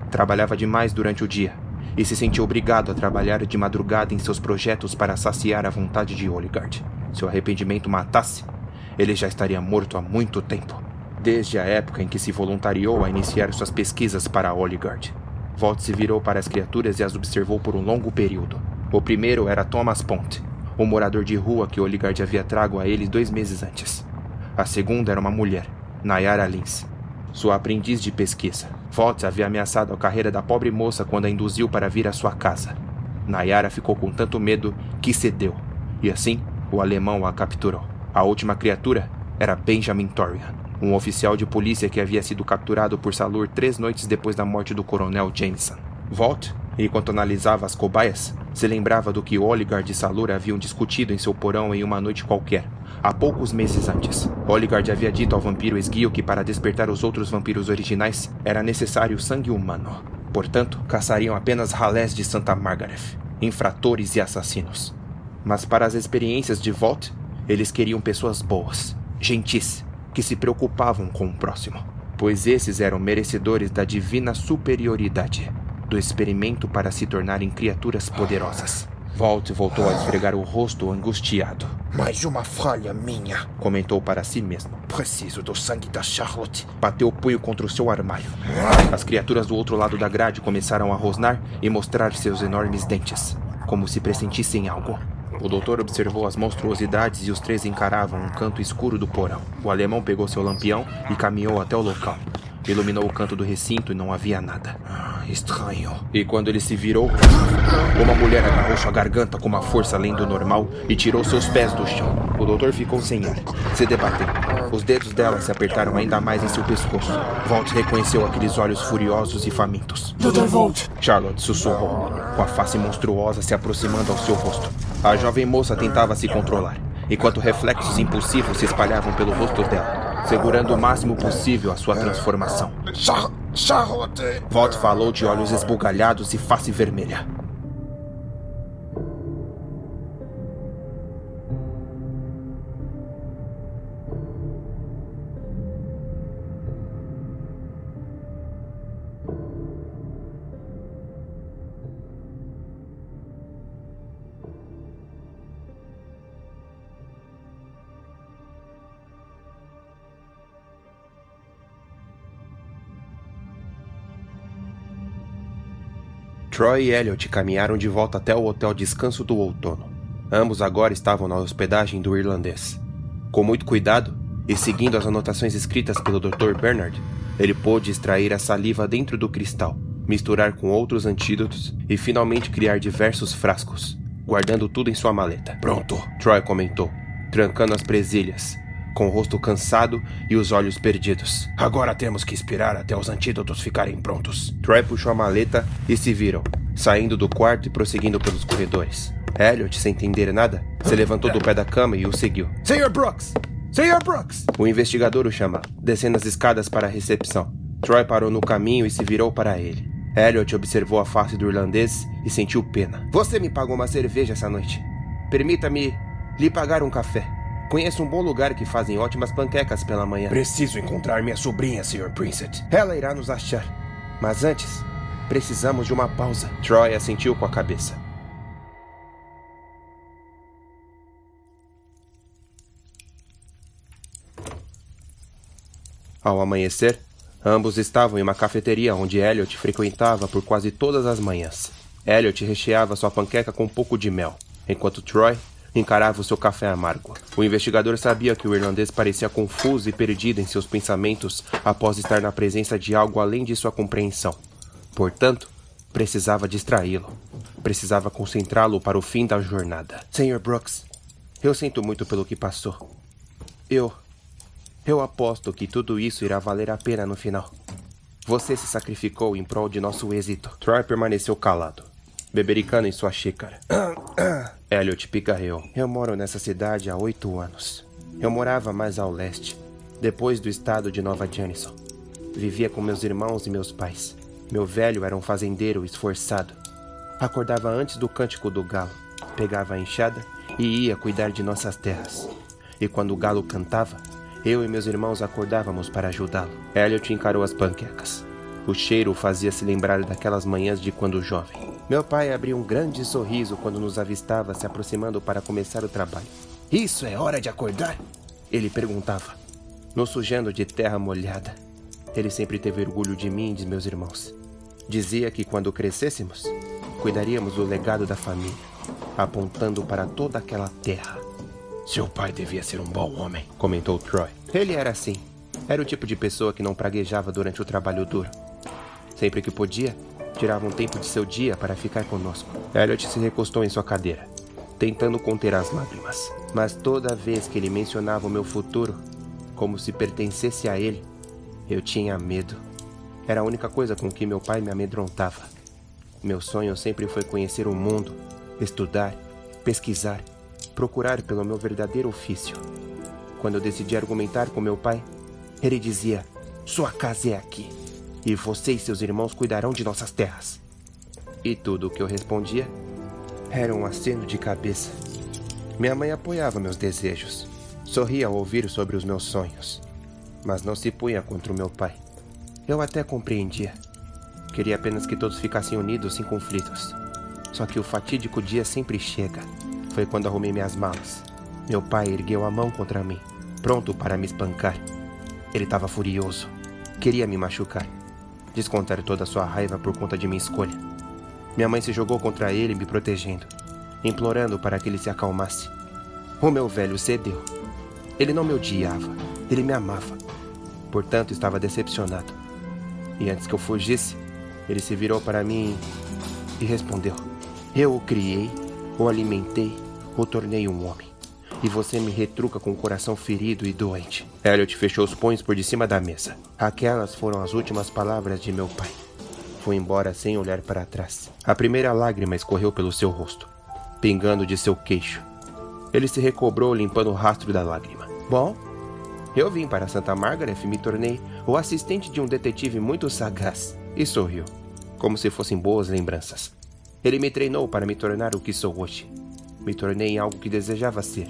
Trabalhava demais durante o dia e se sentiu obrigado a trabalhar de madrugada em seus projetos para saciar a vontade de Oligard. Se o arrependimento matasse, ele já estaria morto há muito tempo. Desde a época em que se voluntariou a iniciar suas pesquisas para Oligard. Volt se virou para as criaturas e as observou por um longo período. O primeiro era Thomas Pont, o morador de rua que Oligard havia trago a ele dois meses antes. A segunda era uma mulher, Nayara Lins, sua aprendiz de pesquisa. Volt havia ameaçado a carreira da pobre moça quando a induziu para vir à sua casa. Nayara ficou com tanto medo que cedeu, e assim o alemão a capturou. A última criatura era Benjamin Torian, um oficial de polícia que havia sido capturado por Salur três noites depois da morte do coronel Jameson. Volt enquanto analisava as cobaias, se lembrava do que Oligard e Salur haviam discutido em seu porão em uma noite qualquer, há poucos meses antes. Oligard havia dito ao vampiro esguio que para despertar os outros vampiros originais era necessário sangue humano. Portanto, caçariam apenas ralés de Santa Margaret, infratores e assassinos. Mas para as experiências de Volt, eles queriam pessoas boas, gentis, que se preocupavam com o próximo, pois esses eram merecedores da divina superioridade do experimento para se tornarem criaturas poderosas. Volt voltou a esfregar o rosto angustiado. Mais uma falha minha. Comentou para si mesmo. Preciso do sangue da Charlotte. Bateu o punho contra o seu armário. As criaturas do outro lado da grade começaram a rosnar e mostrar seus enormes dentes, como se pressentissem algo. O doutor observou as monstruosidades e os três encaravam um canto escuro do porão. O alemão pegou seu lampião e caminhou até o local. Iluminou o canto do recinto e não havia nada. Ah, estranho. E quando ele se virou, uma mulher agarrou sua garganta com uma força além do normal e tirou seus pés do chão. O doutor ficou sem ar, se debateu. Os dedos dela se apertaram ainda mais em seu pescoço. Volt reconheceu aqueles olhos furiosos e famintos. Dr. Volt! Charlotte sussurrou, com a face monstruosa se aproximando ao seu rosto. A jovem moça tentava se controlar, enquanto reflexos impulsivos se espalhavam pelo rosto dela, segurando o máximo possível a sua transformação. Char Charlotte! Volt falou de olhos esbugalhados e face vermelha. Troy e Elliot caminharam de volta até o Hotel Descanso do Outono. Ambos agora estavam na hospedagem do irlandês. Com muito cuidado, e seguindo as anotações escritas pelo Dr. Bernard, ele pôde extrair a saliva dentro do cristal, misturar com outros antídotos e finalmente criar diversos frascos, guardando tudo em sua maleta. Pronto, Troy comentou, trancando as presilhas, com o rosto cansado e os olhos perdidos. Agora temos que esperar até os antídotos ficarem prontos. Troy puxou a maleta e se viram, saindo do quarto e prosseguindo pelos corredores. Elliot, sem entender nada, se levantou do pé da cama e o seguiu. Sr. Brooks! Sr. Brooks! O investigador o chama, descendo as escadas para a recepção. Troy parou no caminho e se virou para ele. Elliot observou a face do irlandês e sentiu pena. Você me pagou uma cerveja essa noite. Permita-me lhe pagar um café. Conheço um bom lugar que fazem ótimas panquecas pela manhã. Preciso encontrar minha sobrinha, Sr. Princet. Ela irá nos achar. Mas antes, precisamos de uma pausa. Troy assentiu com a cabeça. Ao amanhecer, ambos estavam em uma cafeteria onde Elliot frequentava por quase todas as manhãs. Elliot recheava sua panqueca com um pouco de mel, enquanto Troy encarava o seu café amargo. O investigador sabia que o irlandês parecia confuso e perdido em seus pensamentos após estar na presença de algo além de sua compreensão. Portanto, precisava distraí-lo. Precisava concentrá-lo para o fim da jornada. Sr. Brooks, eu sinto muito pelo que passou. Eu. Eu aposto que tudo isso irá valer a pena no final. Você se sacrificou em prol de nosso êxito. Troy permaneceu calado, bebericando em sua xícara. Elliot picarreou. Eu moro nessa cidade há oito anos. Eu morava mais ao leste, depois do estado de Nova Janison. Vivia com meus irmãos e meus pais. Meu velho era um fazendeiro esforçado. Acordava antes do cântico do galo, pegava a enxada e ia cuidar de nossas terras. E quando o galo cantava, eu e meus irmãos acordávamos para ajudá-lo. Elliot encarou as panquecas. O cheiro o fazia se lembrar daquelas manhãs de quando jovem. Meu pai abria um grande sorriso quando nos avistava se aproximando para começar o trabalho. Isso é hora de acordar? Ele perguntava, nos sujando de terra molhada. Ele sempre teve orgulho de mim e de meus irmãos. Dizia que quando crescêssemos, cuidaríamos do legado da família, apontando para toda aquela terra. Seu pai devia ser um bom homem, comentou Troy. Ele era assim. Era o tipo de pessoa que não praguejava durante o trabalho duro. Sempre que podia, tirava um tempo de seu dia para ficar conosco. Elliot se recostou em sua cadeira, tentando conter as lágrimas. Mas toda vez que ele mencionava o meu futuro, como se pertencesse a ele, eu tinha medo. Era a única coisa com que meu pai me amedrontava. Meu sonho sempre foi conhecer o mundo, estudar, pesquisar, procurar pelo meu verdadeiro ofício. Quando eu decidi argumentar com meu pai, ele dizia: Sua casa é aqui, e você e seus irmãos cuidarão de nossas terras. E tudo o que eu respondia era um aceno de cabeça. Minha mãe apoiava meus desejos, sorria ao ouvir sobre os meus sonhos, mas não se punha contra o meu pai. Eu até compreendia. Queria apenas que todos ficassem unidos sem conflitos. Só que o fatídico dia sempre chega. Foi quando arrumei minhas malas. Meu pai ergueu a mão contra mim, pronto para me espancar. Ele estava furioso. Queria me machucar. Descontar toda a sua raiva por conta de minha escolha. Minha mãe se jogou contra ele, me protegendo, implorando para que ele se acalmasse. O meu velho cedeu. Ele não me odiava, ele me amava. Portanto, estava decepcionado. E antes que eu fugisse, ele se virou para mim e respondeu: Eu o criei, o alimentei, o tornei um homem. E você me retruca com o coração ferido e doente. Elliot fechou os punhos por de cima da mesa. Aquelas foram as últimas palavras de meu pai. Foi embora sem olhar para trás. A primeira lágrima escorreu pelo seu rosto, pingando de seu queixo. Ele se recobrou limpando o rastro da lágrima. Bom, eu vim para Santa Margaret e me tornei o assistente de um detetive muito sagaz. E sorriu, como se fossem boas lembranças. Ele me treinou para me tornar o que sou hoje. Me tornei algo que desejava ser.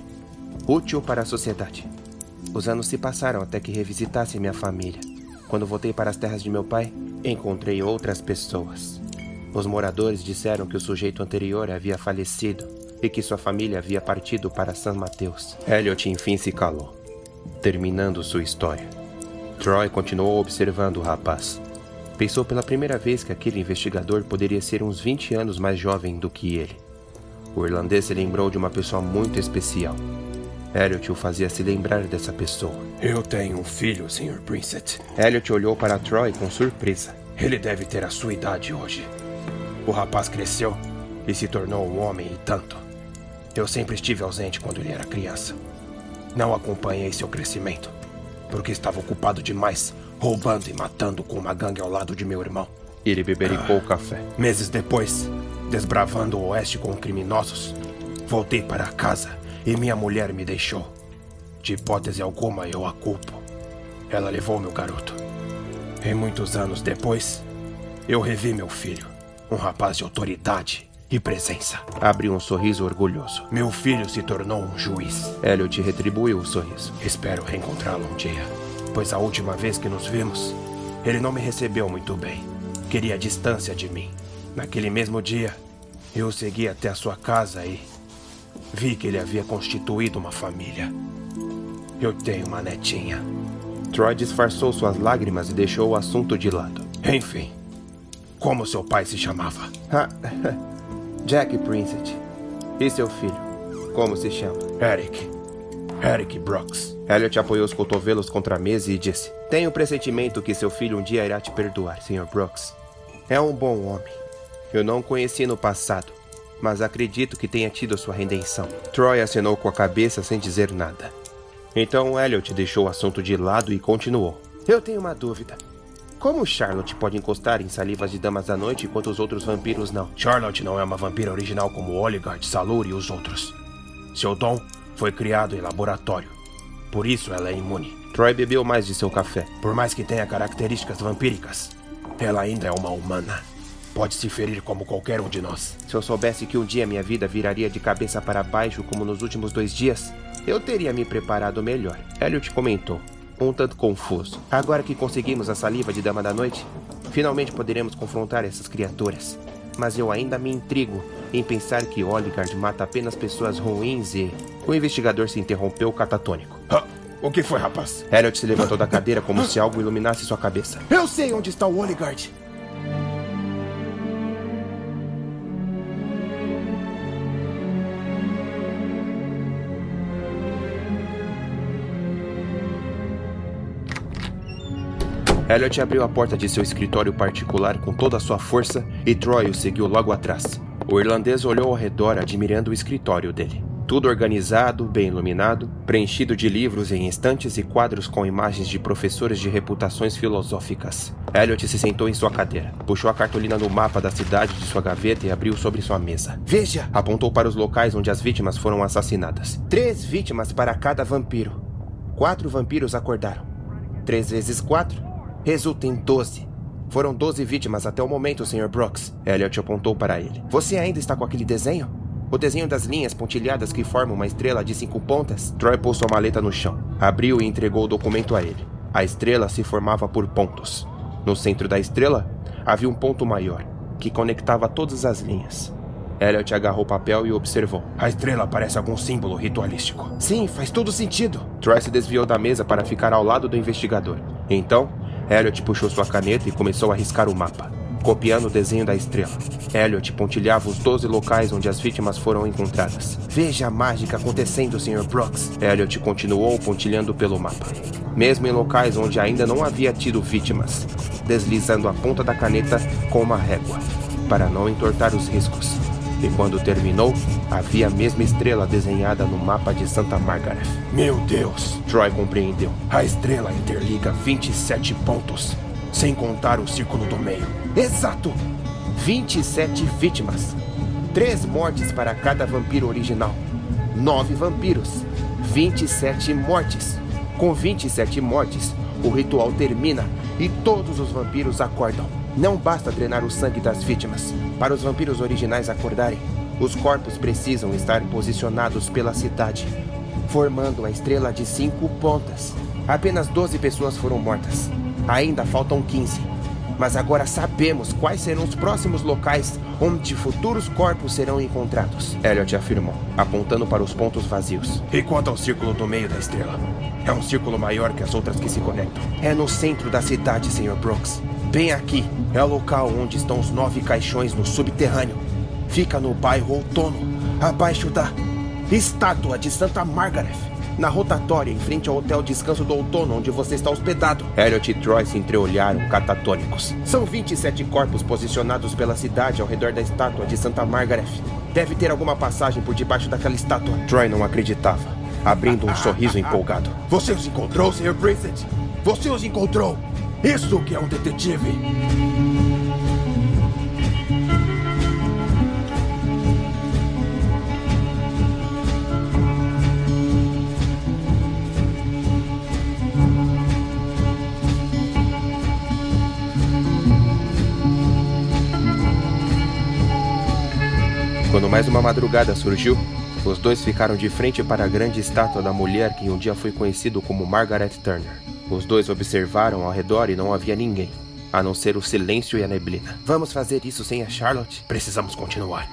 Útil para a sociedade. Os anos se passaram até que revisitasse minha família. Quando voltei para as terras de meu pai, encontrei outras pessoas. Os moradores disseram que o sujeito anterior havia falecido e que sua família havia partido para San Mateus. Elliot enfim se calou, terminando sua história. Troy continuou observando o rapaz. Pensou pela primeira vez que aquele investigador poderia ser uns 20 anos mais jovem do que ele. O irlandês se lembrou de uma pessoa muito especial. Elliot o fazia se lembrar dessa pessoa. Eu tenho um filho, Sr. Princett. Elliot olhou para Troy com surpresa. Ele deve ter a sua idade hoje. O rapaz cresceu e se tornou um homem e tanto. Eu sempre estive ausente quando ele era criança. Não acompanhei seu crescimento, porque estava ocupado demais roubando e matando com uma gangue ao lado de meu irmão. Ele bebericou o café. Meses depois, desbravando o oeste com criminosos, voltei para casa e minha mulher me deixou. De hipótese alguma eu a culpo. Ela levou meu garoto. E muitos anos depois, eu revi meu filho, um rapaz de autoridade e presença. Abriu um sorriso orgulhoso. Meu filho se tornou um juiz. Elliot retribuiu o sorriso. Espero reencontrá-lo um dia, pois a última vez que nos vimos, ele não me recebeu muito bem. Queria distância de mim. Naquele mesmo dia, eu segui até a sua casa e vi que ele havia constituído uma família. Eu tenho uma netinha. Troy disfarçou suas lágrimas e deixou o assunto de lado. Enfim, como seu pai se chamava? Jack Princett. E seu filho? Como se chama? Eric. Eric Brooks. Elliot apoiou os cotovelos contra a mesa e disse: Tenho o pressentimento que seu filho um dia irá te perdoar, Sr. Brooks. É um bom homem. Eu não o conheci no passado, mas acredito que tenha tido sua redenção. Troy acenou com a cabeça sem dizer nada. Então Elliot deixou o assunto de lado e continuou. Eu tenho uma dúvida. Como Charlotte pode encostar em salivas de damas da noite enquanto os outros vampiros não? Charlotte não é uma vampira original como Oligard, Salur e os outros. Seu dom foi criado em laboratório. Por isso ela é imune. Troy bebeu mais de seu café. Por mais que tenha características vampíricas, ela ainda é uma humana. Pode se ferir como qualquer um de nós. Se eu soubesse que um dia minha vida viraria de cabeça para baixo como nos últimos dois dias, eu teria me preparado melhor. Elliot comentou, um tanto confuso. Agora que conseguimos a saliva de Dama da Noite, finalmente poderemos confrontar essas criaturas. Mas eu ainda me intrigo em pensar que Oligard mata apenas pessoas ruins e. O investigador se interrompeu catatônico. Ah, o que foi, rapaz? Elliot se levantou da cadeira como se algo iluminasse sua cabeça. Eu sei onde está o Oligard. Elliot abriu a porta de seu escritório particular com toda a sua força e Troy o seguiu logo atrás. O irlandês olhou ao redor admirando o escritório dele. Tudo organizado, bem iluminado, preenchido de livros em estantes e quadros com imagens de professores de reputações filosóficas. Elliot se sentou em sua cadeira, puxou a cartolina no mapa da cidade de sua gaveta e abriu sobre sua mesa. Veja! Apontou para os locais onde as vítimas foram assassinadas. Três vítimas para cada vampiro. Quatro vampiros acordaram. Três vezes quatro resulta em doze. Foram doze vítimas até o momento, Sr. Brooks. Elliot apontou para ele. Você ainda está com aquele desenho? O desenho das linhas pontilhadas que formam uma estrela de cinco pontas? Troy pôs sua maleta no chão, abriu e entregou o documento a ele. A estrela se formava por pontos. No centro da estrela havia um ponto maior, que conectava todas as linhas. Elliot agarrou o papel e observou. A estrela parece algum símbolo ritualístico. Sim, faz todo sentido. Troy se desviou da mesa para ficar ao lado do investigador. Então, Elliot puxou sua caneta e começou a riscar o mapa copiando o desenho da estrela. Elliot pontilhava os 12 locais onde as vítimas foram encontradas. Veja a mágica acontecendo, Sr. Brooks. Elliot continuou pontilhando pelo mapa. Mesmo em locais onde ainda não havia tido vítimas, deslizando a ponta da caneta com uma régua, para não entortar os riscos. E quando terminou, havia a mesma estrela desenhada no mapa de Santa Margaret. Meu Deus! Troy compreendeu. A estrela interliga 27 pontos sem contar o círculo do meio. Exato! 27 vítimas. Três mortes para cada vampiro original. Nove vampiros. 27 mortes. Com 27 mortes, o ritual termina e todos os vampiros acordam. Não basta drenar o sangue das vítimas. Para os vampiros originais acordarem, os corpos precisam estar posicionados pela cidade, formando a estrela de cinco pontas. Apenas 12 pessoas foram mortas. Ainda faltam 15. Mas agora sabemos quais serão os próximos locais onde futuros corpos serão encontrados. Elliot afirmou, apontando para os pontos vazios. E quanto ao círculo do meio da estrela? É um círculo maior que as outras que se conectam. É no centro da cidade, Sr. Brooks. Bem aqui. É o local onde estão os nove caixões no subterrâneo. Fica no bairro Outono, abaixo da estátua de Santa Margaret na rotatória em frente ao Hotel Descanso do Outono, onde você está hospedado. Elliot e Troy se entreolharam, catatônicos. São 27 corpos posicionados pela cidade ao redor da estátua de Santa Margaret. Deve ter alguma passagem por debaixo daquela estátua. Troy não acreditava, abrindo um sorriso empolgado. Você os encontrou, Sr. Brissett? Você os encontrou! Isso que é um detetive! Quando mais uma madrugada surgiu, os dois ficaram de frente para a grande estátua da mulher que um dia foi conhecido como Margaret Turner. Os dois observaram ao redor e não havia ninguém, a não ser o silêncio e a neblina. Vamos fazer isso sem a Charlotte? Precisamos continuar.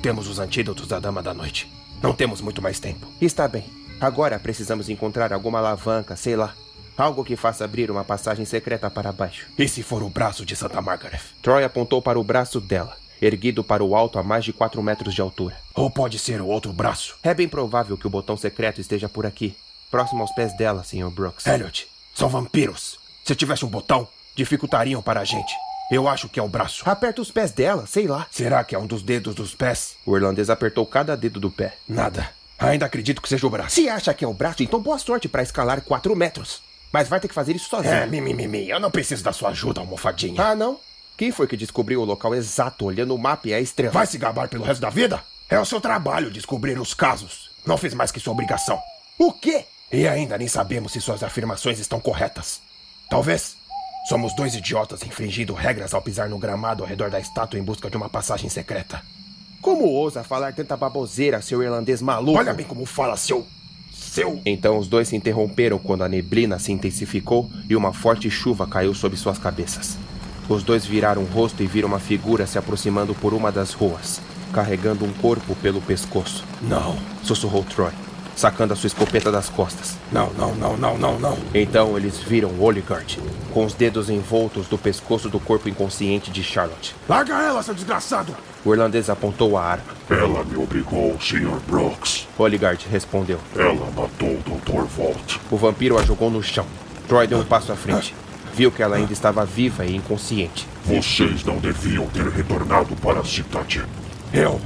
Temos os antídotos da Dama da Noite. Não temos muito mais tempo. Está bem. Agora precisamos encontrar alguma alavanca, sei lá. Algo que faça abrir uma passagem secreta para baixo. E se for o braço de Santa Margaret? Troy apontou para o braço dela erguido para o alto a mais de 4 metros de altura. Ou pode ser o outro braço. É bem provável que o botão secreto esteja por aqui, próximo aos pés dela, Sr. Brooks. Elliot, são vampiros. Se tivesse um botão, dificultariam para a gente. Eu acho que é o braço. Aperta os pés dela, sei lá. Será que é um dos dedos dos pés? O irlandês apertou cada dedo do pé. Nada. Ainda acredito que seja o braço. Se acha que é o braço, então boa sorte para escalar 4 metros. Mas vai ter que fazer isso sozinho. É, mimimi. Eu não preciso da sua ajuda, almofadinha. Ah, não? Quem foi que descobriu o local exato olhando o mapa e a estrela? Vai se gabar pelo resto da vida? É o seu trabalho descobrir os casos. Não fez mais que sua obrigação. O quê? E ainda nem sabemos se suas afirmações estão corretas. Talvez. Somos dois idiotas infringindo regras ao pisar no gramado ao redor da estátua em busca de uma passagem secreta. Como ousa falar tanta baboseira, seu irlandês maluco? Olha bem como fala, seu. seu. Então os dois se interromperam quando a neblina se intensificou e uma forte chuva caiu sobre suas cabeças. Os dois viraram o rosto e viram uma figura se aproximando por uma das ruas, carregando um corpo pelo pescoço. Não, sussurrou Troy, sacando a sua escopeta das costas. Não, não, não, não, não, não. Então eles viram Oligard, com os dedos envoltos do pescoço do corpo inconsciente de Charlotte. Larga ela, seu desgraçado! O irlandês apontou a arma. Ela me obrigou, Sr. Brooks. Oligard respondeu. Ela matou o Dr. Volt. O vampiro a jogou no chão. Troy deu um passo à frente. Viu que ela ainda estava viva e inconsciente. Vocês não deviam ter retornado para a cidade. Eu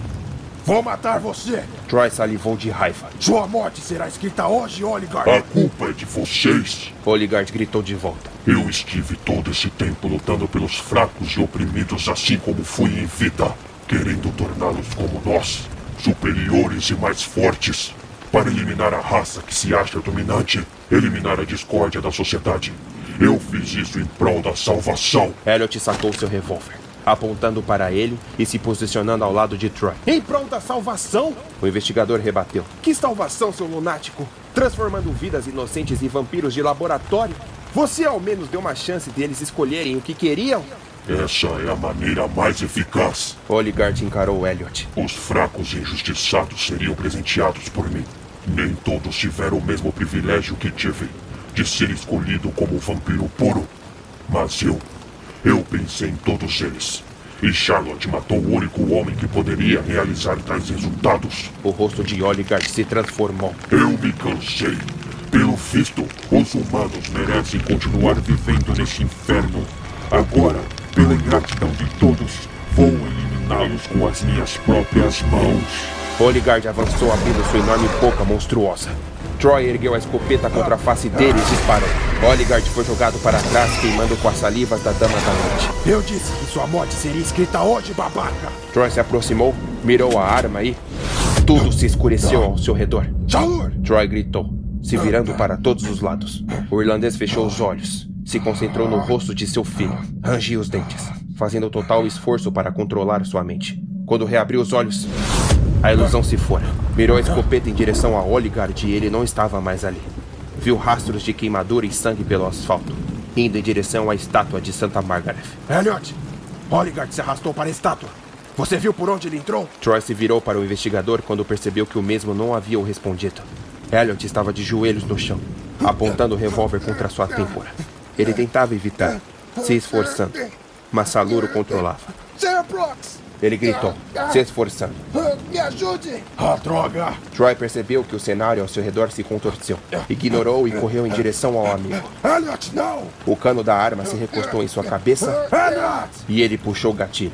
Vou matar você! Troy salivou de raiva. Sua morte será escrita hoje, Oligard! A culpa é de vocês! Oligard gritou de volta. Eu estive todo esse tempo lutando pelos fracos e oprimidos, assim como fui em vida, querendo torná-los como nós, superiores e mais fortes, para eliminar a raça que se acha dominante, eliminar a discórdia da sociedade. Eu fiz isso em prol da salvação. Elliot sacou seu revólver, apontando para ele e se posicionando ao lado de Troy. Em prol da salvação? O investigador rebateu. Que salvação, seu lunático? Transformando vidas inocentes em vampiros de laboratório? Você ao menos deu uma chance deles escolherem o que queriam? Essa é a maneira mais eficaz. Oligard encarou Elliot. Os fracos e injustiçados seriam presenteados por mim. Nem todos tiveram o mesmo privilégio que tive de ser escolhido como vampiro puro. Mas eu, eu pensei em todos eles. E Charlotte matou o único homem que poderia realizar tais resultados. O rosto de Oligard se transformou. Eu me cansei. Pelo visto, os humanos merecem continuar vivendo nesse inferno. Agora, pela ingratidão de todos, vou eliminá-los com as minhas próprias mãos. Oligard avançou abrindo sua enorme boca monstruosa. Troy ergueu a escopeta contra a face dele e disparou. Oligard foi jogado para trás, queimando com as salivas da Dama da Noite. Eu disse que sua morte seria escrita hoje, babaca! Troy se aproximou, mirou a arma e... Tudo se escureceu ao seu redor. Shaur! Troy gritou, se virando para todos os lados. O irlandês fechou os olhos, se concentrou no rosto de seu filho, rangia os dentes, fazendo total esforço para controlar sua mente. Quando reabriu os olhos, a ilusão se fora. Mirou a escopeta em direção a Oligard e ele não estava mais ali. Viu rastros de queimadura e sangue pelo asfalto, indo em direção à estátua de Santa Margaret. Elliot! Oligard se arrastou para a estátua. Você viu por onde ele entrou? Troy se virou para o investigador quando percebeu que o mesmo não havia o respondido. Elliot estava de joelhos no chão, apontando o revólver contra sua têmpora. Ele tentava evitar, se esforçando, mas Salur o controlava. Sr. Brox! Ele gritou, se esforçando. Me ajude! Ah, droga! Troy percebeu que o cenário ao seu redor se contorceu. Ignorou e correu em direção ao amigo. Elliot, não! O cano da arma se recostou em sua cabeça Elliot! e ele puxou o gatilho.